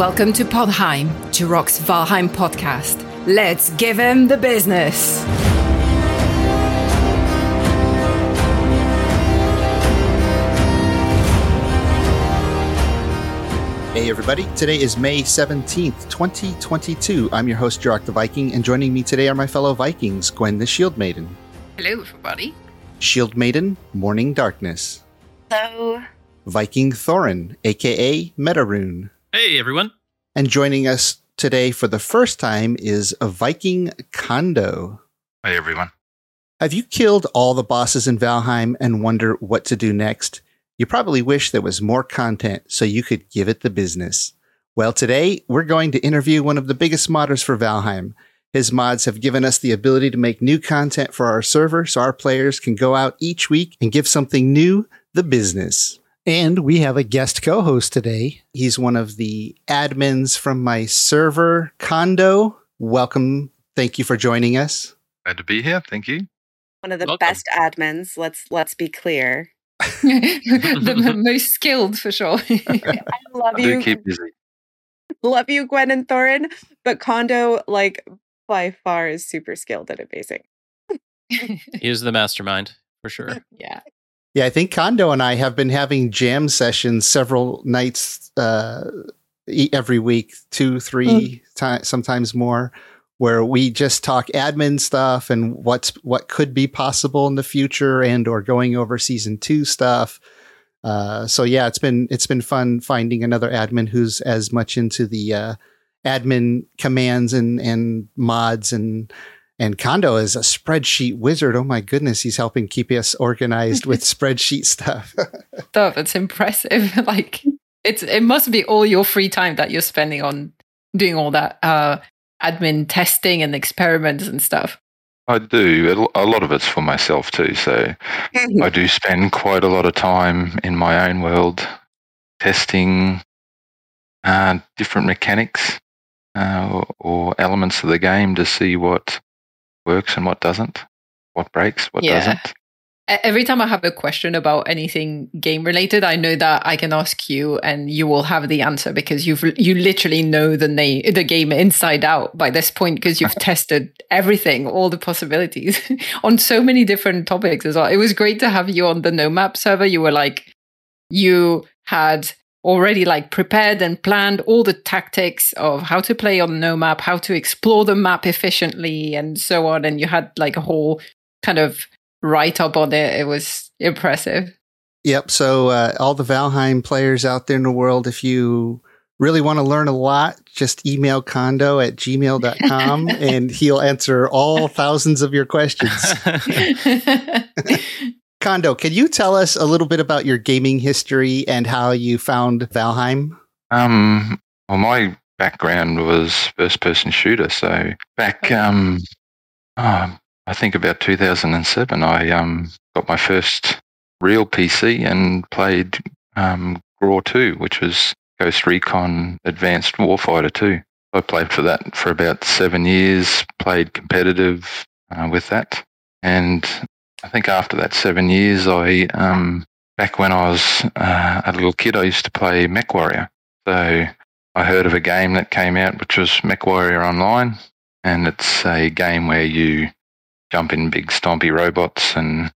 Welcome to Podheim, Jiroc's Valheim podcast. Let's give him the business. Hey everybody, today is May 17th, 2022. I'm your host, Jiroc the Viking, and joining me today are my fellow Vikings, Gwen the Shield Maiden. Hello, everybody. Shield Maiden, Morning Darkness. Hello. Viking Thorin, aka Metaroon. Hey, everyone. And joining us today for the first time is a Viking Kondo. Hey, everyone. Have you killed all the bosses in Valheim and wonder what to do next? You probably wish there was more content so you could give it the business. Well, today we're going to interview one of the biggest modders for Valheim. His mods have given us the ability to make new content for our server so our players can go out each week and give something new the business. And we have a guest co host today. He's one of the admins from my server, Kondo. Welcome. Thank you for joining us. Glad to be here. Thank you. One of the Welcome. best admins. Let's let's be clear. the most skilled for sure. I love I you. keep busy. love you, Gwen and Thorin. But Kondo, like by far, is super skilled and amazing. He is the mastermind for sure. yeah. Yeah, I think Kondo and I have been having jam sessions several nights uh, every week, two, three times, sometimes more, where we just talk admin stuff and what's what could be possible in the future, and or going over season two stuff. Uh, so yeah, it's been it's been fun finding another admin who's as much into the uh, admin commands and and mods and and Kondo is a spreadsheet wizard. Oh my goodness, he's helping keep us organized with spreadsheet stuff. Stuff. It's impressive. like it's it must be all your free time that you're spending on doing all that uh admin testing and experiments and stuff. I do. A lot of it's for myself too. So I do spend quite a lot of time in my own world testing uh, different mechanics uh, or, or elements of the game to see what works and what doesn't, what breaks, what Yeah. doesn't. Every time I have a question about anything game related, I know that I can ask you and you will have the answer because you've you literally know the name the game inside out by this point because you've tested everything, all the possibilities on so many different topics as well. It was great to have you on the No Map server. You were like you had already like prepared and planned all the tactics of how to play on no map, how to explore the map efficiently and so on and you had like a whole kind of write up on it. It was impressive. Yep. So, uh, all the Valheim players out there in the world, if you really want to learn a lot, just email condo at gmail.com and he'll answer all thousands of your questions. Kondo, can you tell us a little bit about your gaming history and how you found Valheim? Um, well, my background was first person shooter. So back, um, oh, I think about 2007, I um, got my first real PC and played um, GRAW 2, which was Ghost Recon Advanced Warfighter 2. I played for that for about seven years, played competitive uh, with that. And I think after that seven years, I, um, back when I was uh, a little kid, I used to play Mech Warrior. So I heard of a game that came out, which was Mech Warrior Online, and it's a game where you jump in big stompy robots and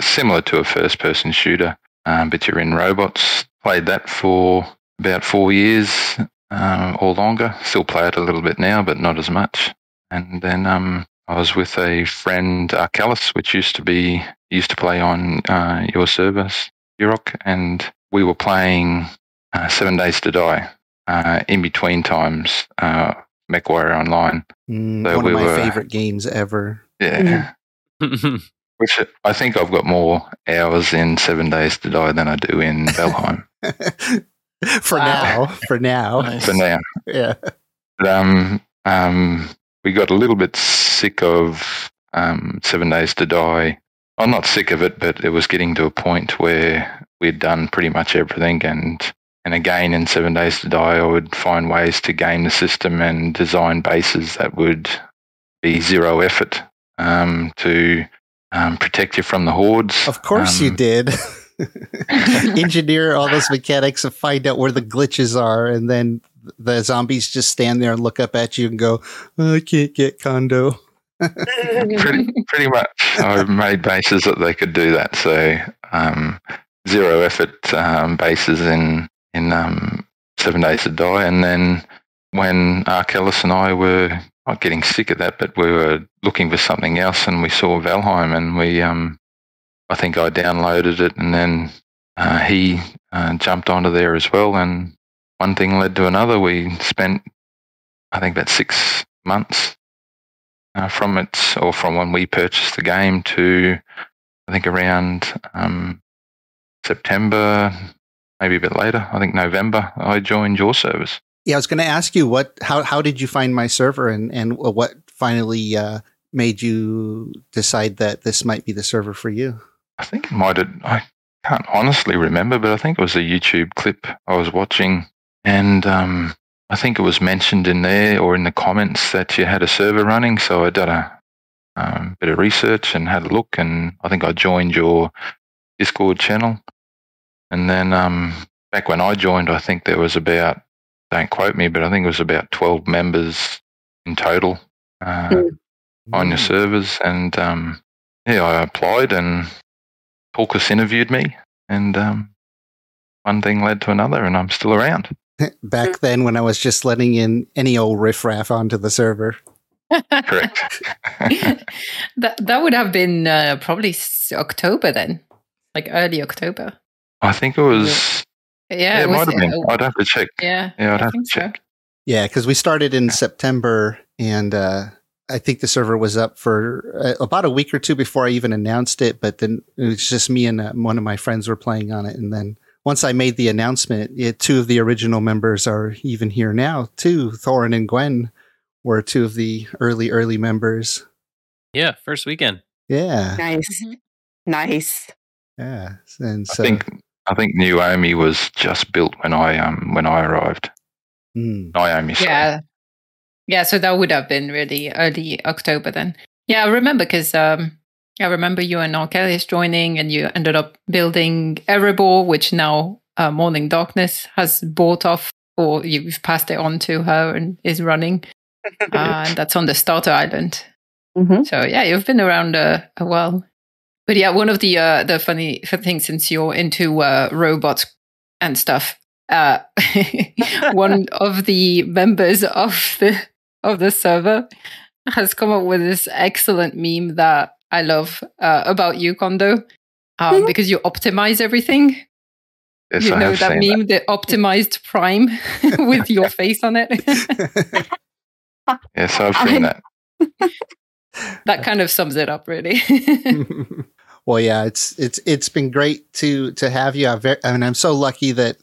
similar to a first-person shooter, um, but you're in robots. Played that for about four years uh, or longer. Still play it a little bit now, but not as much. And then um, I was with a friend, Arcalis, which used to be used to play on uh, your service, Jiroc, and we were playing uh, Seven Days to Die uh, in between times, uh, Mech Warrior Online. Mm, So one we of my were- favorite games ever. Yeah. Which I think I've got more hours in Seven Days to Die than I do in Valheim for Wow. now, for now. Nice. for now. Yeah. But, um, um, we got a little bit sick of um, Seven Days to Die. I'm not sick of it, but it was getting to a point where we'd done pretty much everything. And and again, in Seven Days to Die, I would find ways to game the system and design bases that would be zero effort um, to um, protect you from the hordes. Of course you Um, did. Engineer all those mechanics and find out where the glitches are, and then the zombies just stand there and look up at you and go, "Oh, "I can't get Kondo." pretty, pretty much. I made bases that they could do that. So um, zero effort um, bases in in um, Seven Days to Die, and then when Ark Ellis and I were not getting sick of that, but we were looking for something else, and we saw Valheim, and we um, I think I downloaded it, and then uh, he uh, jumped onto there as well, and one thing led to another. We spent I think about six months uh, from it, or from when we purchased the game to I think around um, September, maybe a bit later. I think November. I joined your service. Yeah, I was going to ask you what how how did you find my server and and what finally uh, made you decide that this might be the server for you? I think it might have. I can't honestly remember, but I think it was a YouTube clip I was watching, and um, I think it was mentioned in there or in the comments that you had a server running. So I did a um, bit of research and had a look, and I think I joined your Discord channel. And then um, back when I joined, I think there was about don't quote me, but I think it was about twelve members in total uh, mm. on your servers. And um, yeah, I applied, and Tulkas interviewed me, and um, one thing led to another, and I'm still around. Back then, when I was just letting in any old riffraff onto the server. Correct. that that would have been uh, probably October then, like early October. I think it was. Yeah, yeah it, it might have been. I'd have to check. Yeah, yeah, I'd have to check. So. Yeah, because we started in September, and uh, I think the server was up for uh, about a week or two before I even announced it. But then it was just me and uh, one of my friends were playing on it, and then once I made the announcement, it, two of the original members are even here now too. Thorin and Gwen were two of the early early members. Yeah, first weekend. Yeah, nice, mm-hmm. nice. Yeah, and so I think I think Naomi was just built when I um when I arrived. Mm. Naomi, yeah, yeah. So that would have been really early October then. Yeah, I remember because um, I remember you and Archelius joining, and you ended up building Erebor, which now uh, Morning Darkness has bought off, or you've passed it on to her and is running. uh, and that's on the starter island. Mm-hmm. So yeah, you've been around uh, a while. But yeah, one of the uh, the funny things since you're into uh, robots and stuff, uh, one of the members of the of the server has come up with this excellent meme that I love uh, about you, Kondo, um, mm-hmm. because you optimize everything. Yes, you I know that meme, that. the optimized prime with your face on it. yes, I've seen that. that kind of sums it up, really. well, yeah, it's it's it's been great to to have you. I mean, I'm so lucky that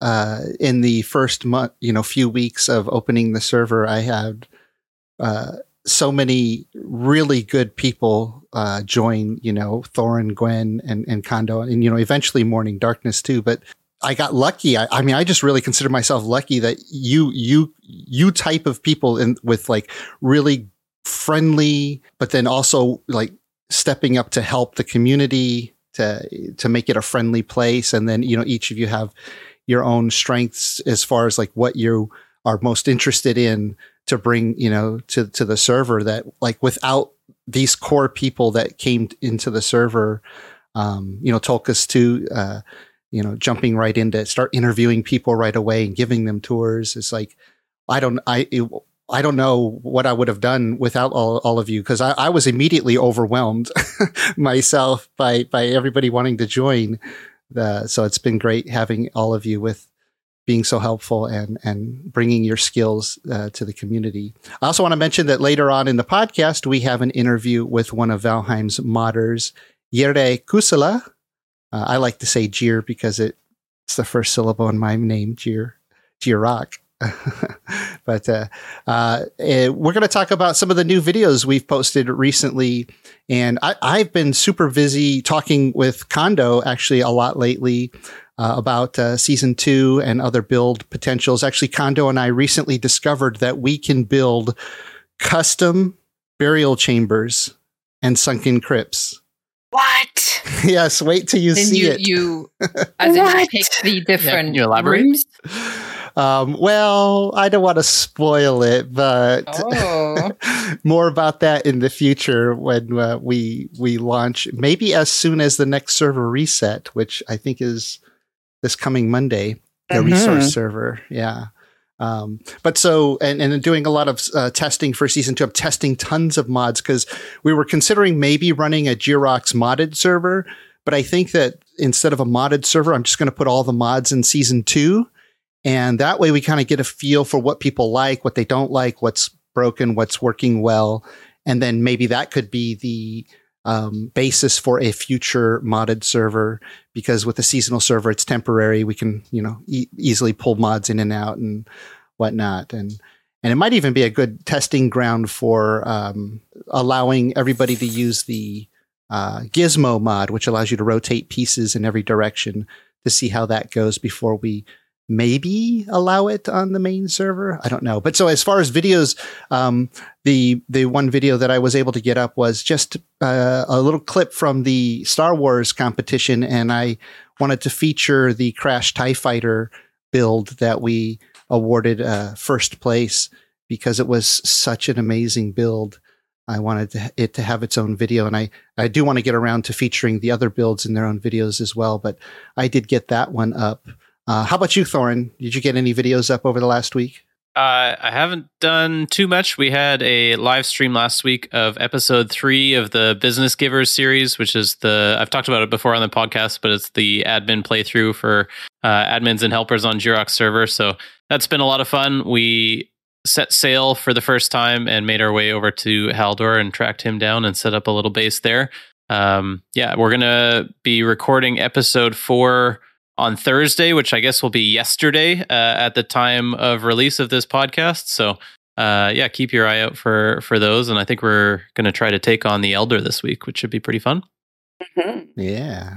uh, in the first month, you know, few weeks of opening the server, I had uh, so many really good people uh, join. You know, Thorin, Gwen, and and Kondo, and you know, eventually Morning Darkness too. But I got lucky. I, I, mean, I just really consider myself lucky that you, you, you type of people in with like really friendly, but then also like stepping up to help the community to, to make it a friendly place. And then, you know, each of you have your own strengths as far as like what you are most interested in to bring, you know, to, to the server that like without these core people that came into the server, um, you know, Tulkas too, uh, you know, jumping right into start interviewing people right away and giving them tours. It's like, I don't, I, it, I don't know what I would have done without all, all of you because I, I was immediately overwhelmed myself by by everybody wanting to join. The, so it's been great having all of you with being so helpful and and bringing your skills uh, to the community. I also want to mention that later on in the podcast we have an interview with one of Valheim's modders, Jere Kuusela, uh, I like to say Jir because it, it's the first syllable in my name, Jir, Jiroc. but uh, uh, eh, we're going to talk about some of the new videos we've posted recently. And I, have been super busy talking with Kondo actually a lot lately uh, about uh, season two and other build potentials. Actually, Kondo and I recently discovered that we can build custom burial chambers and sunken crypts. What? yes, wait till you then see you, it. You, as in, you pick the different yeah, you elaborate? rooms. Um, well, I don't want to spoil it, but Oh. more about that in the future when uh, we we launch. Maybe as soon as the next server reset, which I think is this coming Monday. The Mhm. resource server, yeah. Um, but so and and doing a lot of uh, testing for season two. I'm testing tons of mods because we were considering maybe running a Jiroc's modded server, but I think that instead of a modded server, I'm just going to put all the mods in season two. And that way we kind of get a feel for what people like, what they don't like, what's broken, what's working well. And then maybe that could be the um, basis for a future modded server because with a seasonal server, it's temporary. We can, you know, e- easily pull mods in and out and whatnot. And, and it might even be a good testing ground for um, allowing everybody to use the uh, Gizmo mod, which allows you to rotate pieces in every direction to see how that goes before we maybe allow it on the main server. I don't know. But so as far as videos, um, the the one video that I was able to get up was just uh, a little clip from the Star Wars competition, and I wanted to feature the Crash Tie Fighter build that we awarded uh, first place because it was such an amazing build. I wanted it to have its own video, and I I do want to get around to featuring the other builds in their own videos as well. But I did get that one up. Uh, how about you, Thorin? Did you get any videos up over the last week? Uh, I haven't done too much. We had a live stream last week of episode three of the Business Givers series, which is the I've talked about it before on the podcast, but it's the admin playthrough for uh, admins and helpers on Jiroc's server. So that's been a lot of fun. We set sail for the first time and made our way over to Haldor and tracked him down and set up a little base there. Um, yeah, we're gonna be recording episode four on Thursday, which I guess will be yesterday uh, at the time of release of this podcast. So, uh, yeah, keep your eye out for for those. And I think we're going to try to take on the Elder this week, which should be pretty fun. Mhm. Yeah.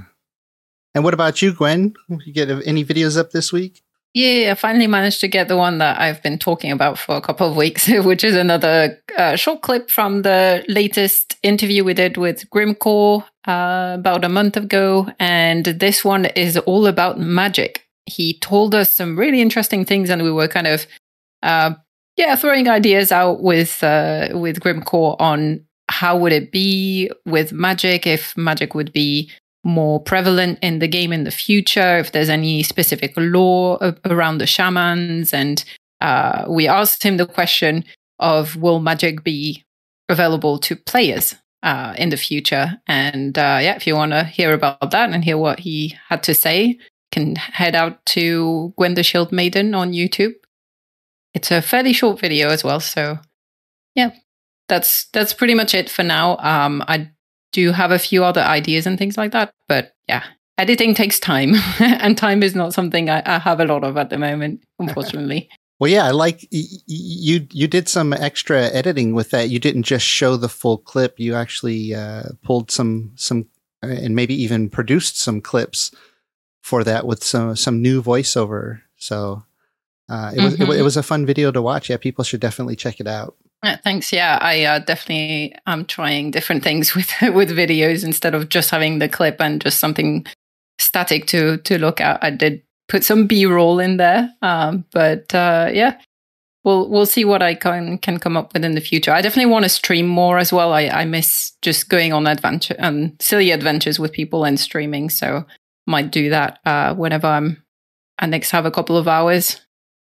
And what about you, Gwen? You get any videos up this week? Yeah, I finally managed to get the one that I've been talking about for a couple of weeks, which is another uh, short clip from the latest interview we did with Grimcore uh, about a month ago. And this one is all about magic. He told us some really interesting things, and we were kind of, uh, yeah, throwing ideas out with uh, with Grimcore on how would it be with magic if magic would be more prevalent in the game in the future, if there's any specific law around the shamans. And uh, we asked him the question of will magic be available to players uh, in the future? And uh, yeah, if you want to hear about that and hear what he had to say, can head out to Gwen the Shield Maiden on YouTube. It's a fairly short video as well, so yeah, that's that's pretty much it for now. Um, I do you have a few other ideas and things like that. But yeah, editing takes time, and time is not something I, I have a lot of at the moment, unfortunately. Well, yeah, I like y- y- you. You did some extra editing with that. You didn't just show the full clip. You actually uh, pulled some some uh, and maybe even produced some clips for that with some some new voiceover. So uh, it was it, wa- it was a fun video to watch. Yeah, people should definitely check it out. Yeah, thanks. Yeah, I uh, definitely am trying different things with with videos instead of just having the clip and just something static to to look at. I did put some B roll in there, um, but uh, yeah, we'll we'll see what I can can come up with in the future. I definitely want to stream more as well. I I miss just going on adventure and silly adventures with people and streaming, so might do that uh, whenever I'm. I next have a couple of hours.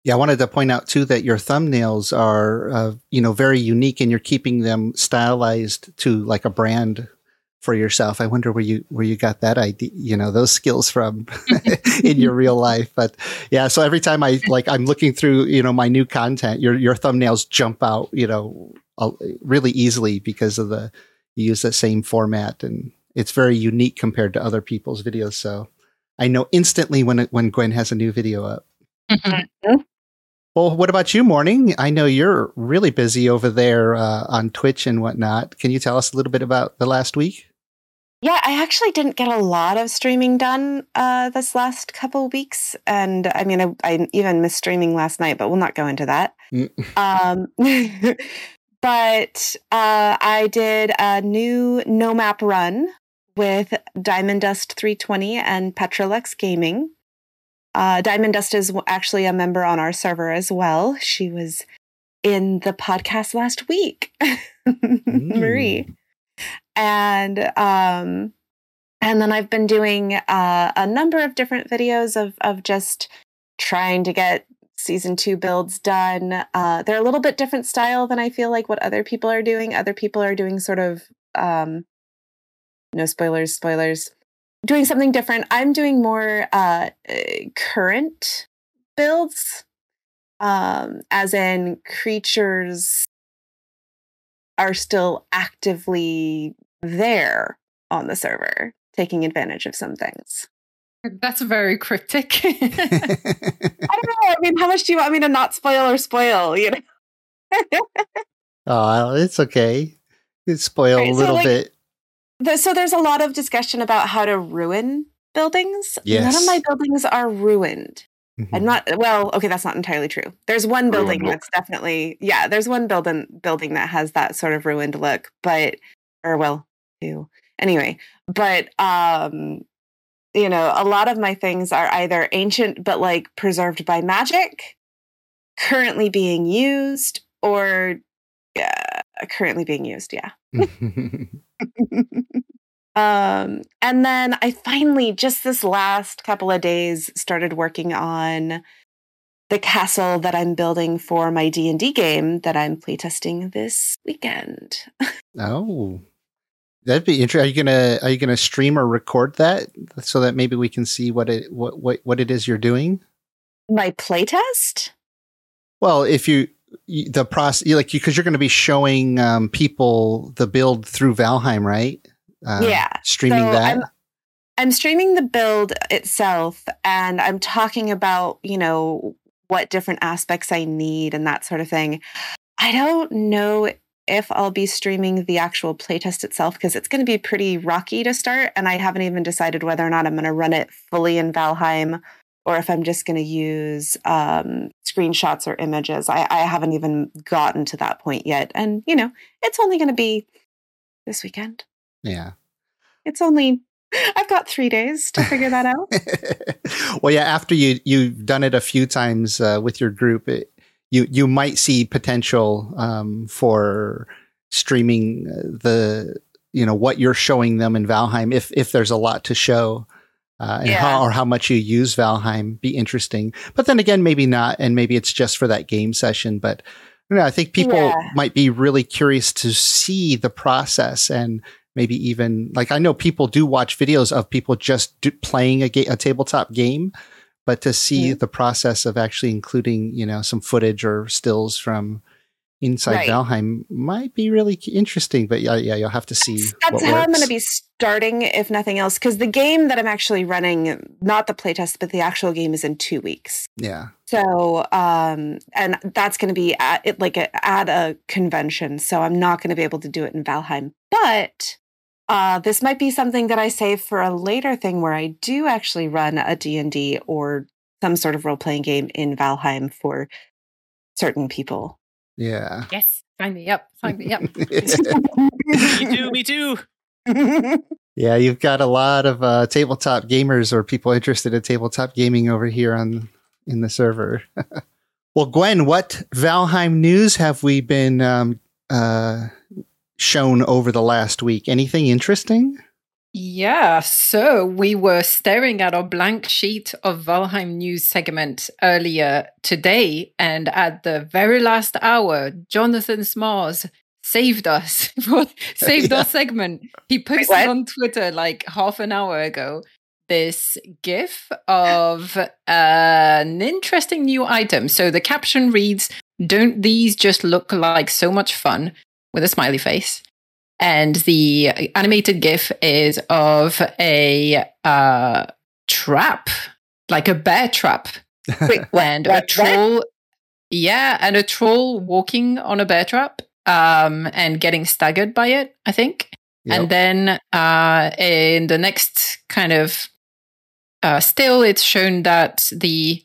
Yeah, I wanted to point out too that your thumbnails are, uh, you know, very unique, and you're keeping them stylized to like a brand for yourself. I wonder where you where you got that idea, you know, those skills from in your real life. But yeah, so every time I like, I'm looking through, you know, my new content, your your thumbnails jump out, you know, uh, really easily because of the you use the same format, and it's very unique compared to other people's videos. So I know instantly when it, when Gwen has a new video up. Well, what about you, Morning? I know you're really busy over there uh, on Twitch and whatnot. Can you tell us a little bit about the last week? Yeah, I actually didn't get a lot of streaming done uh, this last couple weeks, and I mean, I, I even missed streaming last night, but we'll not go into that. Mm. Um, but uh, I did a new no map run with Diamond Dust 320 and Petrolux Gaming. Uh, Diamond Dust is actually a member on our server as well. She was in the podcast last week, Marie. And um, and then I've been doing uh, a number of different videos of of just trying to get season two builds done. Uh, they're a little bit different style than I feel like what other people are doing. Other people are doing sort of um, no spoilers, spoilers. Doing something different. I'm doing more uh, current builds, um, as in creatures are still actively there on the server, taking advantage of some things. That's very cryptic. I don't know. I mean, how much do you want me to not spoil or spoil? You know. oh, it's okay. You spoil right, a little so like, bit. So there's a lot of discussion about how to ruin buildings. Yes. None of my buildings are ruined. Mm-hmm. I'm not well, okay, that's not entirely true. There's one building ruined that's look. definitely yeah, there's one building building that has that sort of ruined look, but or well, two. Anyway, but um you know, a lot of my things are either ancient but like preserved by magic, currently being used, or yeah, currently being used. Yeah. um, and then I finally, just this last couple of days, started working on the castle that I'm building for my D and D game that I'm playtesting this weekend. oh, That'd be interesting. Are you gonna are you gonna stream or record that so that maybe we can see what it what what, what it is you're doing? My playtest. Well, if you the process like because you, are going to be showing um, people the build through Valheim, right? Uh, yeah, streaming so that. I'm, I'm streaming the build itself, and I'm talking about you know what different aspects I need and that sort of thing. I don't know if I'll be streaming the actual playtest itself because it's going to be pretty rocky to start. And I haven't even decided whether or not I'm going to run it fully in Valheim or if I'm just going to use um, screenshots or images. I, I haven't even gotten to that point yet. And, you know, it's only going to be this weekend. Yeah. It's only I've got three days to figure that out. well, yeah, after you you've done it a few times uh, with your group, it, you you might see potential um, for streaming uh, the you know what you're showing them in Valheim if if there's a lot to show. Uh, and yeah. how or how much you use Valheim be interesting, but then again, maybe not, and maybe it's just for that game session. But you know, I think people yeah. might be really curious to see the process and maybe even like I know people do watch videos of people just do, playing a, ga- a tabletop game, but to see the process of actually including you know some footage or stills from inside right. Valheim might be really interesting. But yeah, yeah, you'll have to see. That's, how works. I'm going to be starting, if nothing else, because the game that I'm actually running, not the playtest, but the actual game, is in two weeks. Yeah. So, um, and that's going to be at it like a, at a convention. So I'm not going to be able to do it in Valheim, but uh, this might be something that I save for a later thing where I do actually run a D&D or some sort of role-playing game in Valheim for certain people. Yeah. Yes. Sign me up. Sign me up. me too. Me too. yeah, you've got a lot of uh, tabletop gamers or people interested in tabletop gaming over here on in the server. well, Gwen, what Valheim news have we been um, uh, shown over the last week? Anything interesting? Yeah, so we were staring at our blank sheet of Valheim news segment earlier today, and at the very last hour, Jonathan Smars saved us, saved yeah. our segment. He posted Wait, on Twitter like half an hour ago this GIF of uh, an interesting new item. So the caption reads, Don't these just look like so much fun? with a smiley face. And the animated GIF is of a uh, trap, like a bear trap. and a troll. Yeah, and a troll walking on a bear trap um, and getting staggered by it, I think. Yep. And then uh, in the next kind of uh, still, it's shown that the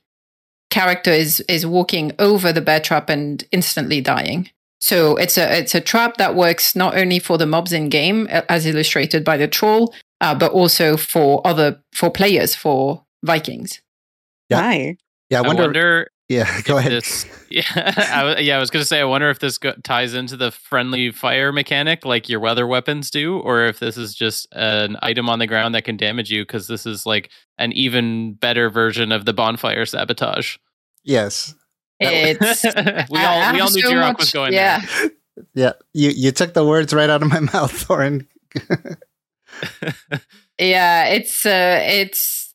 character is is walking over the bear trap and instantly dying. So it's a it's a trap that works not only for the mobs in game, as illustrated by the troll, uh, but also for other for players for Vikings. Yeah. Hi. Yeah, I I wonder. wonder yeah, go ahead. This, yeah, I, wa- yeah. I was gonna say, I wonder if this go- ties into the friendly fire mechanic, like your weather weapons do, or if this is just an item on the ground that can damage you, because this is like an even better version of the bonfire sabotage. yes. It's we all we all knew so Jiroc much- was going Yeah, there. Yeah. You you took the words right out of my mouth, Thorin. yeah. It's uh, it's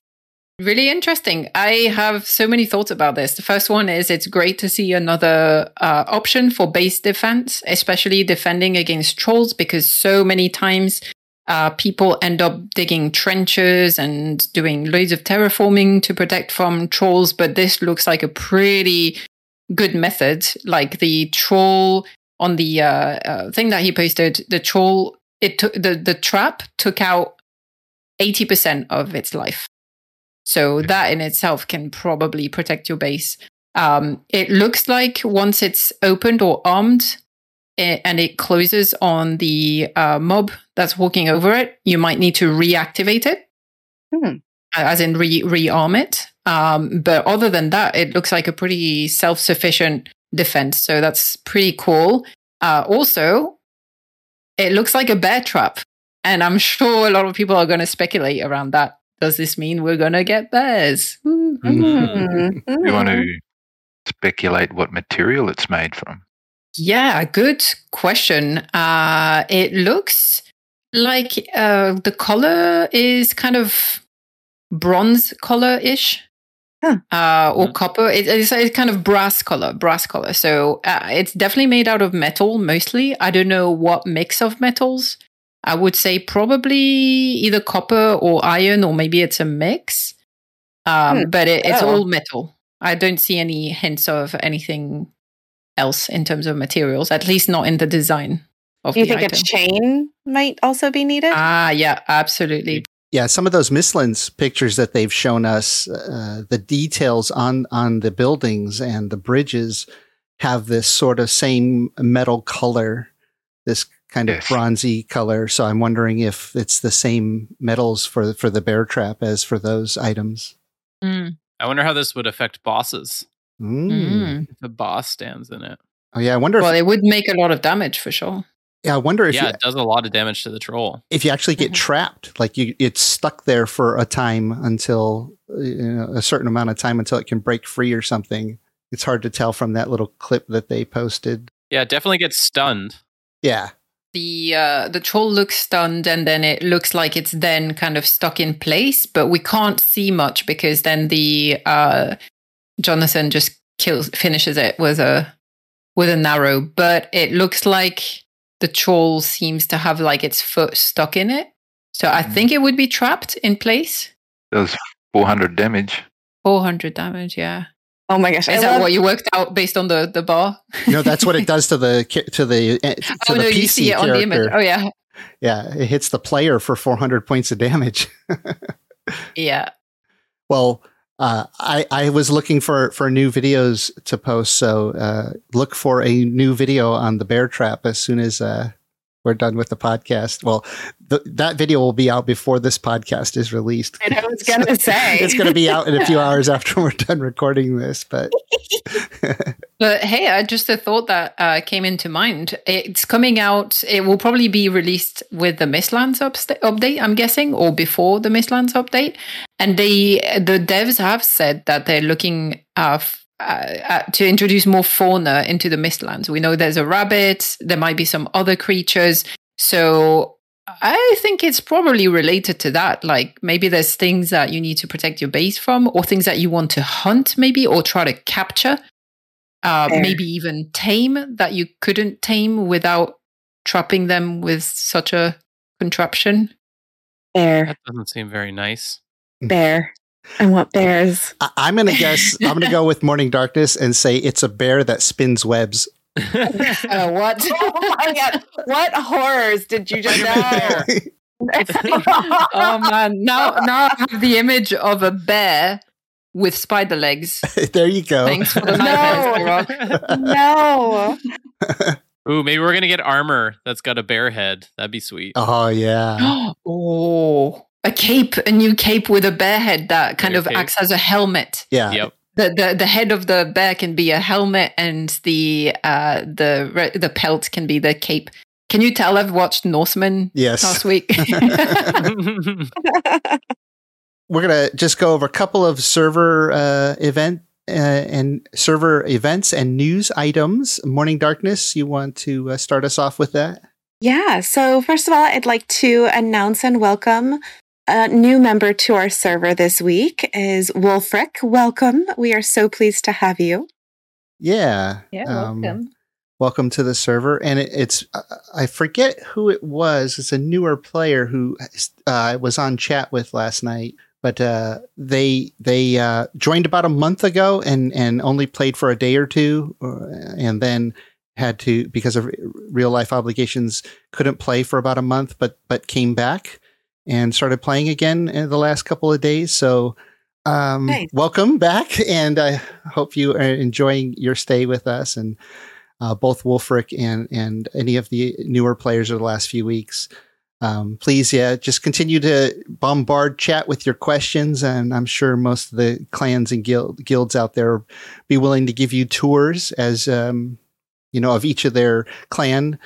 really interesting. I have so many thoughts about this. The first one is it's great to see another uh, option for base defense, especially defending against trolls, because so many times uh, people end up digging trenches and doing loads of terraforming to protect from trolls. But this looks like a pretty good method. Like the troll on the uh, uh, thing that he posted, the troll it took the the trap took out eighty percent of its life. So that in itself can probably protect your base. Um, it looks like once it's opened or armed, eh, and it closes on the uh, mob that's walking over it, you might need to reactivate it, Hmm. As in re rearm it. Um, but other than that, it looks like a pretty self sufficient defense. So that's pretty cool. Uh, also, it looks like a bear trap, and I'm sure a lot of people are going to speculate around that. Does this mean we're going to get bears? Woo. Mm. You want to speculate what material it's made from? Yeah, good question. Uh, it looks like uh, the color is kind of bronze color ish. Huh. Uh, or Mhm. copper. It, it's, it's kind of brass color, brass color. So uh, it's definitely made out of metal mostly. I don't know what mix of metals. I would say probably either copper or iron, or maybe it's a mix. Um, Hmm. But it, it's Oh. all metal. I don't see any hints of anything else in terms of materials, at least not in the design of Do you think item. a chain might also be needed? ah, yeah, absolutely. Yeah, some of those Mistlands pictures that they've shown us, uh, the details on on the buildings and the bridges have this sort of same metal color, this kind of bronzy color. So I'm wondering if it's the same metals for for the bear trap as for those items. Mm. I wonder how this would affect bosses Mm. Mm. if a boss stands in it. Oh yeah, I wonder. Well, if, it would make a lot of damage for sure. Yeah, I wonder if yeah, you, it does a lot of damage to the troll. if you actually get Mhm. trapped, like you, it's stuck there for a time until uh, you know, a certain amount of time until it can break free or something. It's hard to tell from that little clip that they posted. Yeah, it definitely gets stunned. Yeah, The uh, the troll looks stunned, and then it looks like it's then kind of stuck in place, but we can't see much because then the uh, Jonathan just kills finishes it with a with a narrow. But it looks like the troll seems to have like its foot stuck in it, so I Mm. think it would be trapped in place. Does 400 damage. Four hundred damage, yeah. oh my gosh! I Is that love- what you worked out based on the the bar? no, that's what it does to the to the eh, to oh the no, PC you see it on the image. character. Oh yeah, Yeah, it hits the player for 400 points of damage. yeah. Well, uh, I I was looking for for new videos to post, so uh, look for a new video on the bear trap as soon as uh, we're done with the podcast. Well, th- that video will be out before this podcast is released. And I was gonna say it's going to be out in a few hours after we're done recording this, but But hey, uh, just a thought that uh, came into mind. It's coming out. It will probably be released with the Mistlands upsta- update, I'm guessing, or before the Mistlands update. And they, the devs have said that they're looking uh, f- uh, uh, to introduce more fauna into the Mistlands. We know there's a rabbit. There might be some other creatures. So I think it's probably related to that. Like maybe there's things that you need to protect your base from, or things that you want to hunt, maybe, or try to capture uh, Fair. maybe even tame that you couldn't tame without trapping them with such a contraption. bear, That doesn't seem very nice. bear. I want bears. I- I'm going to guess. I'm going to go with Morning Darkness and say it's a bear that spins webs. Uh, what? oh my god! What horrors did you just know? oh man! Now, now I have the image of a bear with spider legs. there you go. Thanks for the No. no. Ooh, maybe we're gonna get armor that's got a bear head. That'd be sweet. Oh yeah. oh, a cape, a new cape with a bear head that kind Bear of cape. acts as a helmet. Yeah. Yep. The, the the head of the bear can be a helmet, and the uh the re- the pelt can be the cape. Can you tell I've watched Norseman Yes. last week? We're gonna just go over a couple of server uh, event uh, and server events and news items. Morning Darkness, you want to uh, start us off with that? Yeah. So, first of all, I'd like to announce and welcome a new member to our server this week is Wolfric. Welcome. We are so pleased to have you. Yeah. yeah, Um, welcome. welcome to the server and it, it's uh, i forget who it was it's a newer player who uh, I was on chat with last night but uh, they they uh, joined about a month ago and and only played for a day or two uh, and then had to because of real life obligations couldn't play for about a month but but came back and started playing again in the last couple of days so um, Nice. welcome back and i hope you are enjoying your stay with us and uh, both Wolfric and and any of the newer players of the last few weeks. Um, please, yeah, just continue to bombard chat with your questions, and I'm sure most of the clans and guild, guilds out there be willing to give you tours as um, you know of each of their clan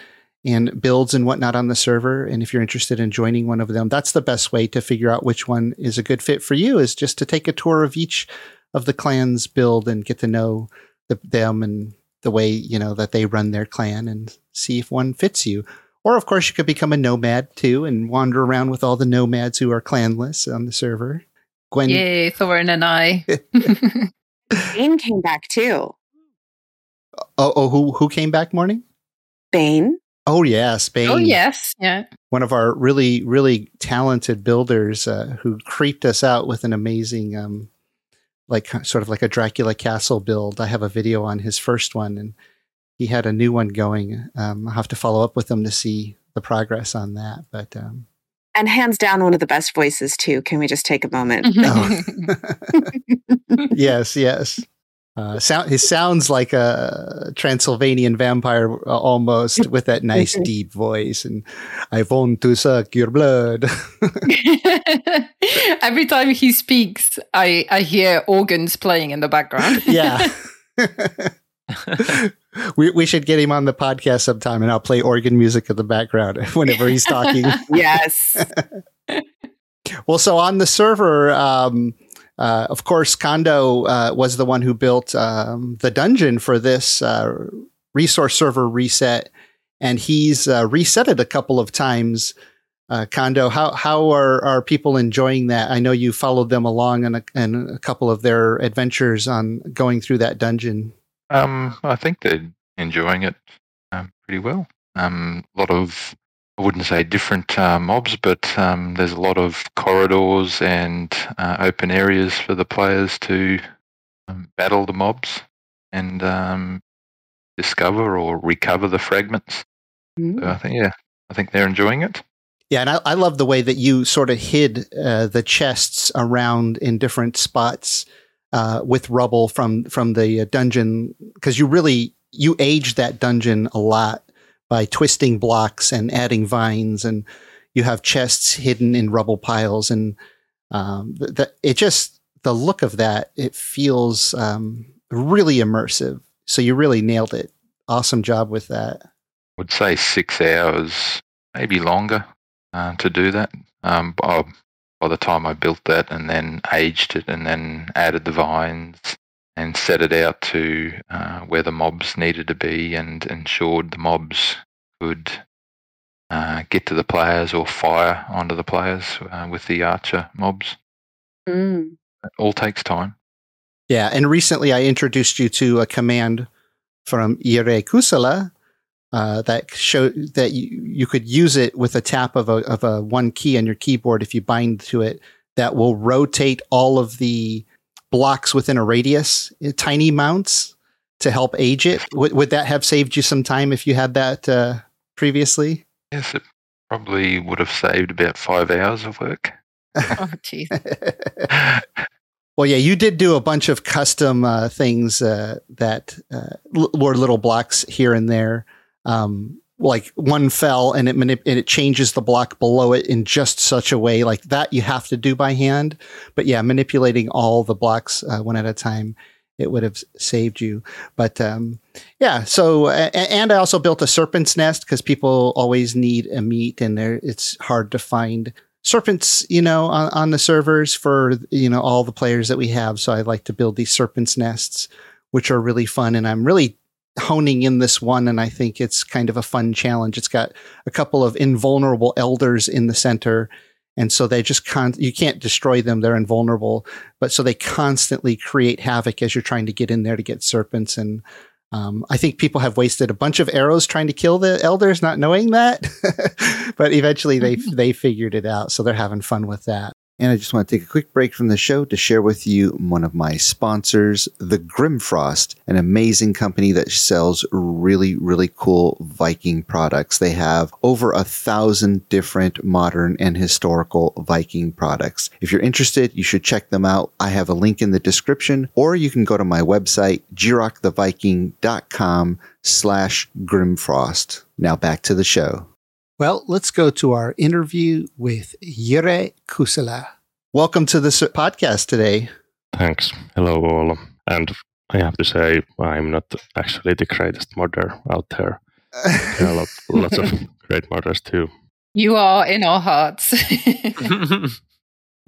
and builds and whatnot on the server. And if you're interested in joining one of them, that's the best way to figure out which one is a good fit for you. Is just to take a tour of each of the clans build and get to know the, them and the way you know that they run their clan and see if one fits you or of course you could become a nomad too and wander around with all the nomads who are clanless on the server gwen Yay, Thorin and I. Bane came back too. oh, oh who who came back morning Bane. Oh yeah spain oh yes, yeah. one of our really really talented builders uh, who creeped us out with an amazing um like sort of like a dracula castle build i have a video on his first one and he had a new one going um, i'll have to follow up with him to see the progress on that but um And hands down, one of the best voices too. Can we just take a moment? Oh. yes, yes. Uh, sound, he sounds like a Transylvanian vampire uh, almost with that nice deep voice. And I want to suck your blood. Every time he speaks, I, I hear organs playing in the background. yeah. we, we should get him on the podcast sometime and I'll play organ music in the background whenever he's talking. yes. Well, so on the server, um, uh, of course, Kondo uh, was the one who built um, the dungeon for this uh, resource server reset, and he's uh, reset it a couple of times. Uh, Kondo, how how are are people enjoying that? I know you followed them along in a, in a couple of their adventures on going through that dungeon. Um, I think they're enjoying it um, pretty well. Um, a lot of, I wouldn't say different uh, mobs, but um, there's a lot of corridors and uh, open areas for the players to um, battle the mobs and um, discover or recover the fragments. So I think, yeah, I think they're enjoying it. Yeah, and I, I love the way that you sort of hid uh, the chests around in different spots uh, with rubble from from the uh, dungeon because you really you aged that dungeon a lot by twisting blocks and adding vines, and you have chests hidden in rubble piles, and um, th- th- it just the look of that it feels um, really immersive. So you really nailed it. Awesome job with that. I would say six hours, maybe longer, uh, to do that. Um, by, by the time I built that and then aged it and then added the vines and set it out to uh, where the mobs needed to be and ensured the mobs could uh, get to the players or fire onto the players uh, with the archer mobs. Mm. It all takes time. Yeah, and recently I introduced you to a command from Jere Kuusela uh, that showed that you, you could use it with a tap of a of a one key on your keyboard if you bind to it that will rotate all of the blocks within a radius, uh, tiny mounts to help age it. Would, would that have saved you some time if you had that uh, previously? Yes, it probably would have saved about five hours of work. oh, jeez. Well, yeah, you did do a bunch of custom uh, things uh, that uh, l- were little blocks here and there. Um, like one fell and it manip- and it changes the block below it in just such a way like that you have to do by hand. But yeah, manipulating all the blocks uh, one at a time, it would have saved you. But um, yeah, so and I also built a serpent's nest because people always need a meat and there it's hard to find serpents, you know, on, on the servers for you know all the players that we have. So I like to build these serpents nests, which are really fun, and I'm really honing in this one and I think it's kind of a fun challenge. It's got a couple of invulnerable elders in the center and so they just con you can't destroy them they're invulnerable but so they constantly create havoc as you're trying to get in there to get serpents and um, I think people have wasted a bunch of arrows trying to kill the elders, not knowing that. but eventually, they mm-hmm. they figured it out, so they're having fun with that. And I just want to take a quick break from the show to share with you one of my sponsors, the Grimfrost, an amazing company that sells really, really cool Viking products. They have over a thousand different modern and historical Viking products. If you're interested, you should check them out. I have a link in the description, or you can go to my website, jiroctheviking.com slash Grimfrost. Now back to the show. Well, let's go to our interview with Jere Kuusela. Welcome to this podcast today. Thanks. Hello, all. And I have to say, I'm not actually the greatest modder out there. There are lot, lots of great modders too. You are in our hearts.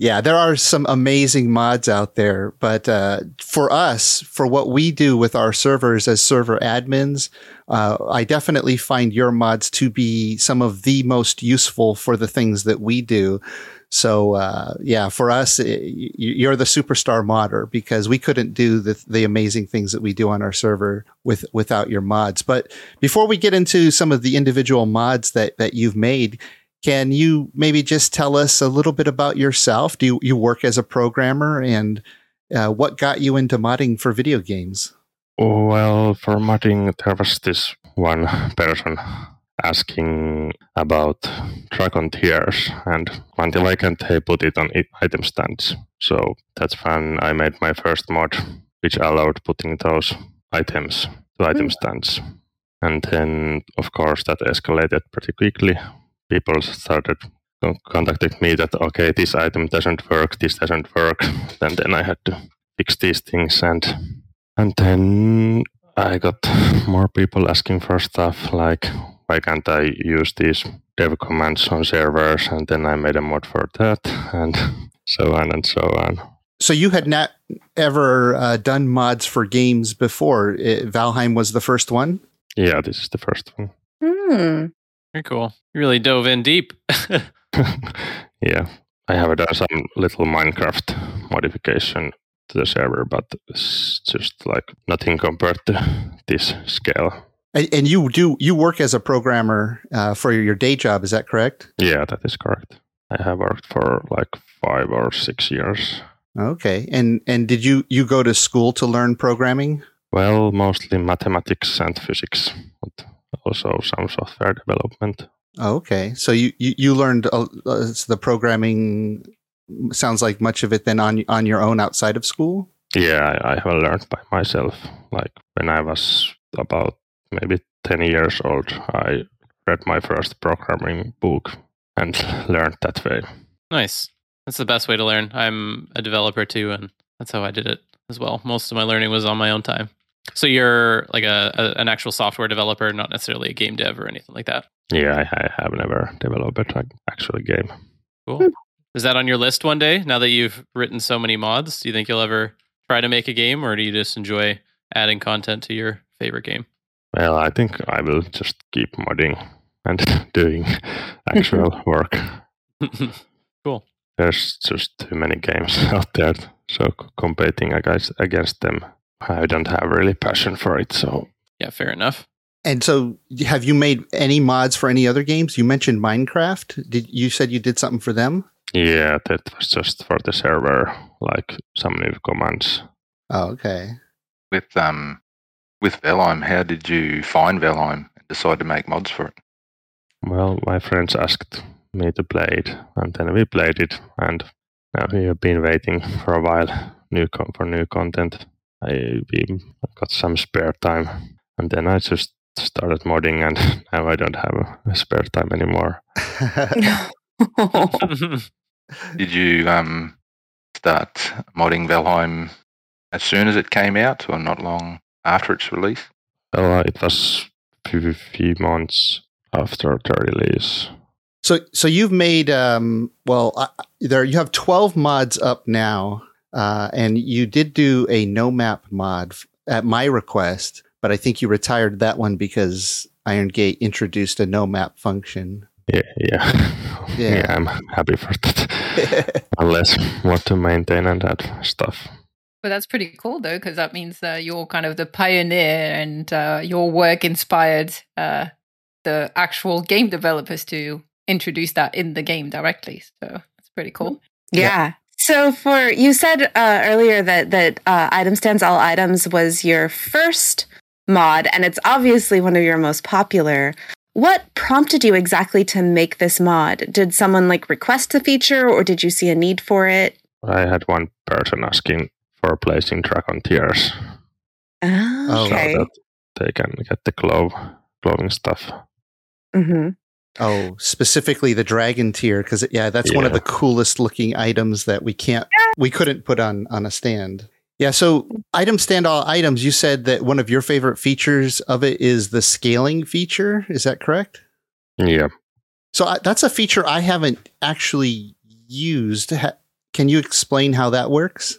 Yeah, there are some amazing mods out there, but uh, for us, for what we do with our servers as server admins, uh, I definitely find your mods to be some of the most useful for the things that we do. So uh, yeah, for us, it, you're the superstar modder because we couldn't do the, the amazing things that we do on our server with without your mods. But before we get into some of the individual mods that that you've made, can you maybe just tell us a little bit about yourself? Do you, you work as a programmer and uh, what got you into modding for video games? Well, for modding, there was this one person asking about dragon tears, and until I can't put it on item stands. So that's when I made my first mod, which allowed putting those items to item hmm. stands. And then, of course, that escalated pretty quickly people started contacting me that okay this item doesn't work this doesn't work. And then i had to fix these things and and then i got more people asking for stuff like why can't i use these dev commands on servers? And then i made a mod for that and so on and so on. So you had not ever uh, done mods for games before. It, valheim was the first one? Yeah this is the first one. Hmm. Very cool. You really dove in deep. yeah, I have done some little Minecraft modification to the server, but it's just like nothing compared to this scale. And, and you do you work as a programmer uh, for your day job? Is that correct? Yeah, that is correct. I have worked for like five or six years. Okay, and and did you you go to school to learn programming? Well, mostly mathematics and physics, but also some software development. Oh, okay, so you you, you learned uh, the programming. Sounds like much of it then on on your own outside of school. Yeah, I, I have learned by myself. Like when I was about maybe ten years old, I read my first programming book and learned that way. Nice. That's the best way to learn. I'm a developer too, and that's how I did it as well. Most of my learning was on my own time. So you're like a, a, an actual software developer, not necessarily a game dev or anything like that. Yeah, I, I have never developed an actual game. Cool. Is that on your list one day? Now that you've written so many mods, do you think you'll ever try to make a game, or do you just enjoy adding content to your favorite game? Well, I think I will just keep modding and doing actual work. cool. There's just too many games out there, so competing against against them I don't have really passion for it. So yeah, fair enough. And so, have you made any mods for any other games? You mentioned Minecraft. Did you said you did something for them? Yeah, that was just for the server, like some new commands. Oh, okay. With um, with Valheim, how did you find Valheim and decide to make mods for it? Well, my friends asked me to play it, and then we played it, and now we have been waiting for a while new for new content. I got some spare time, and then I just started modding, and now I don't have a spare time anymore. Did you um, start modding Valheim as soon as it came out, or not long after its release? Well, uh, it was a few months after the release. So, so you've made um, well, uh, there you have twelve mods up now, uh, and you did do a no map mod f- at my request, but I think you retired that one because Iron Gate introduced a no map function. Yeah, yeah, Yeah. yeah. I'm happy for that. Unless want to maintain and that stuff. But that's pretty cool, though, because that means that you're kind of the pioneer and uh, your work inspired uh, the actual game developers to introduce that in the game directly. So it's pretty cool. Yeah. So for you said uh, earlier that that uh, item stands all items was your first mod, and it's obviously one of your most popular. What prompted you exactly to make this mod? Did someone like request the feature, or did you see a need for it? I had one person asking for placing dragon tears Oh, okay. so that they can get the glow, glowing stuff. hmm Oh, specifically the dragon tear because yeah, that's one of the coolest looking items that we can't we couldn't put on on a stand. Yeah, so item stand all items. You said that one of your favorite features of it is the scaling feature. Is that correct? Yeah. So I, that's a feature I haven't actually used. Ha- can you explain how that works?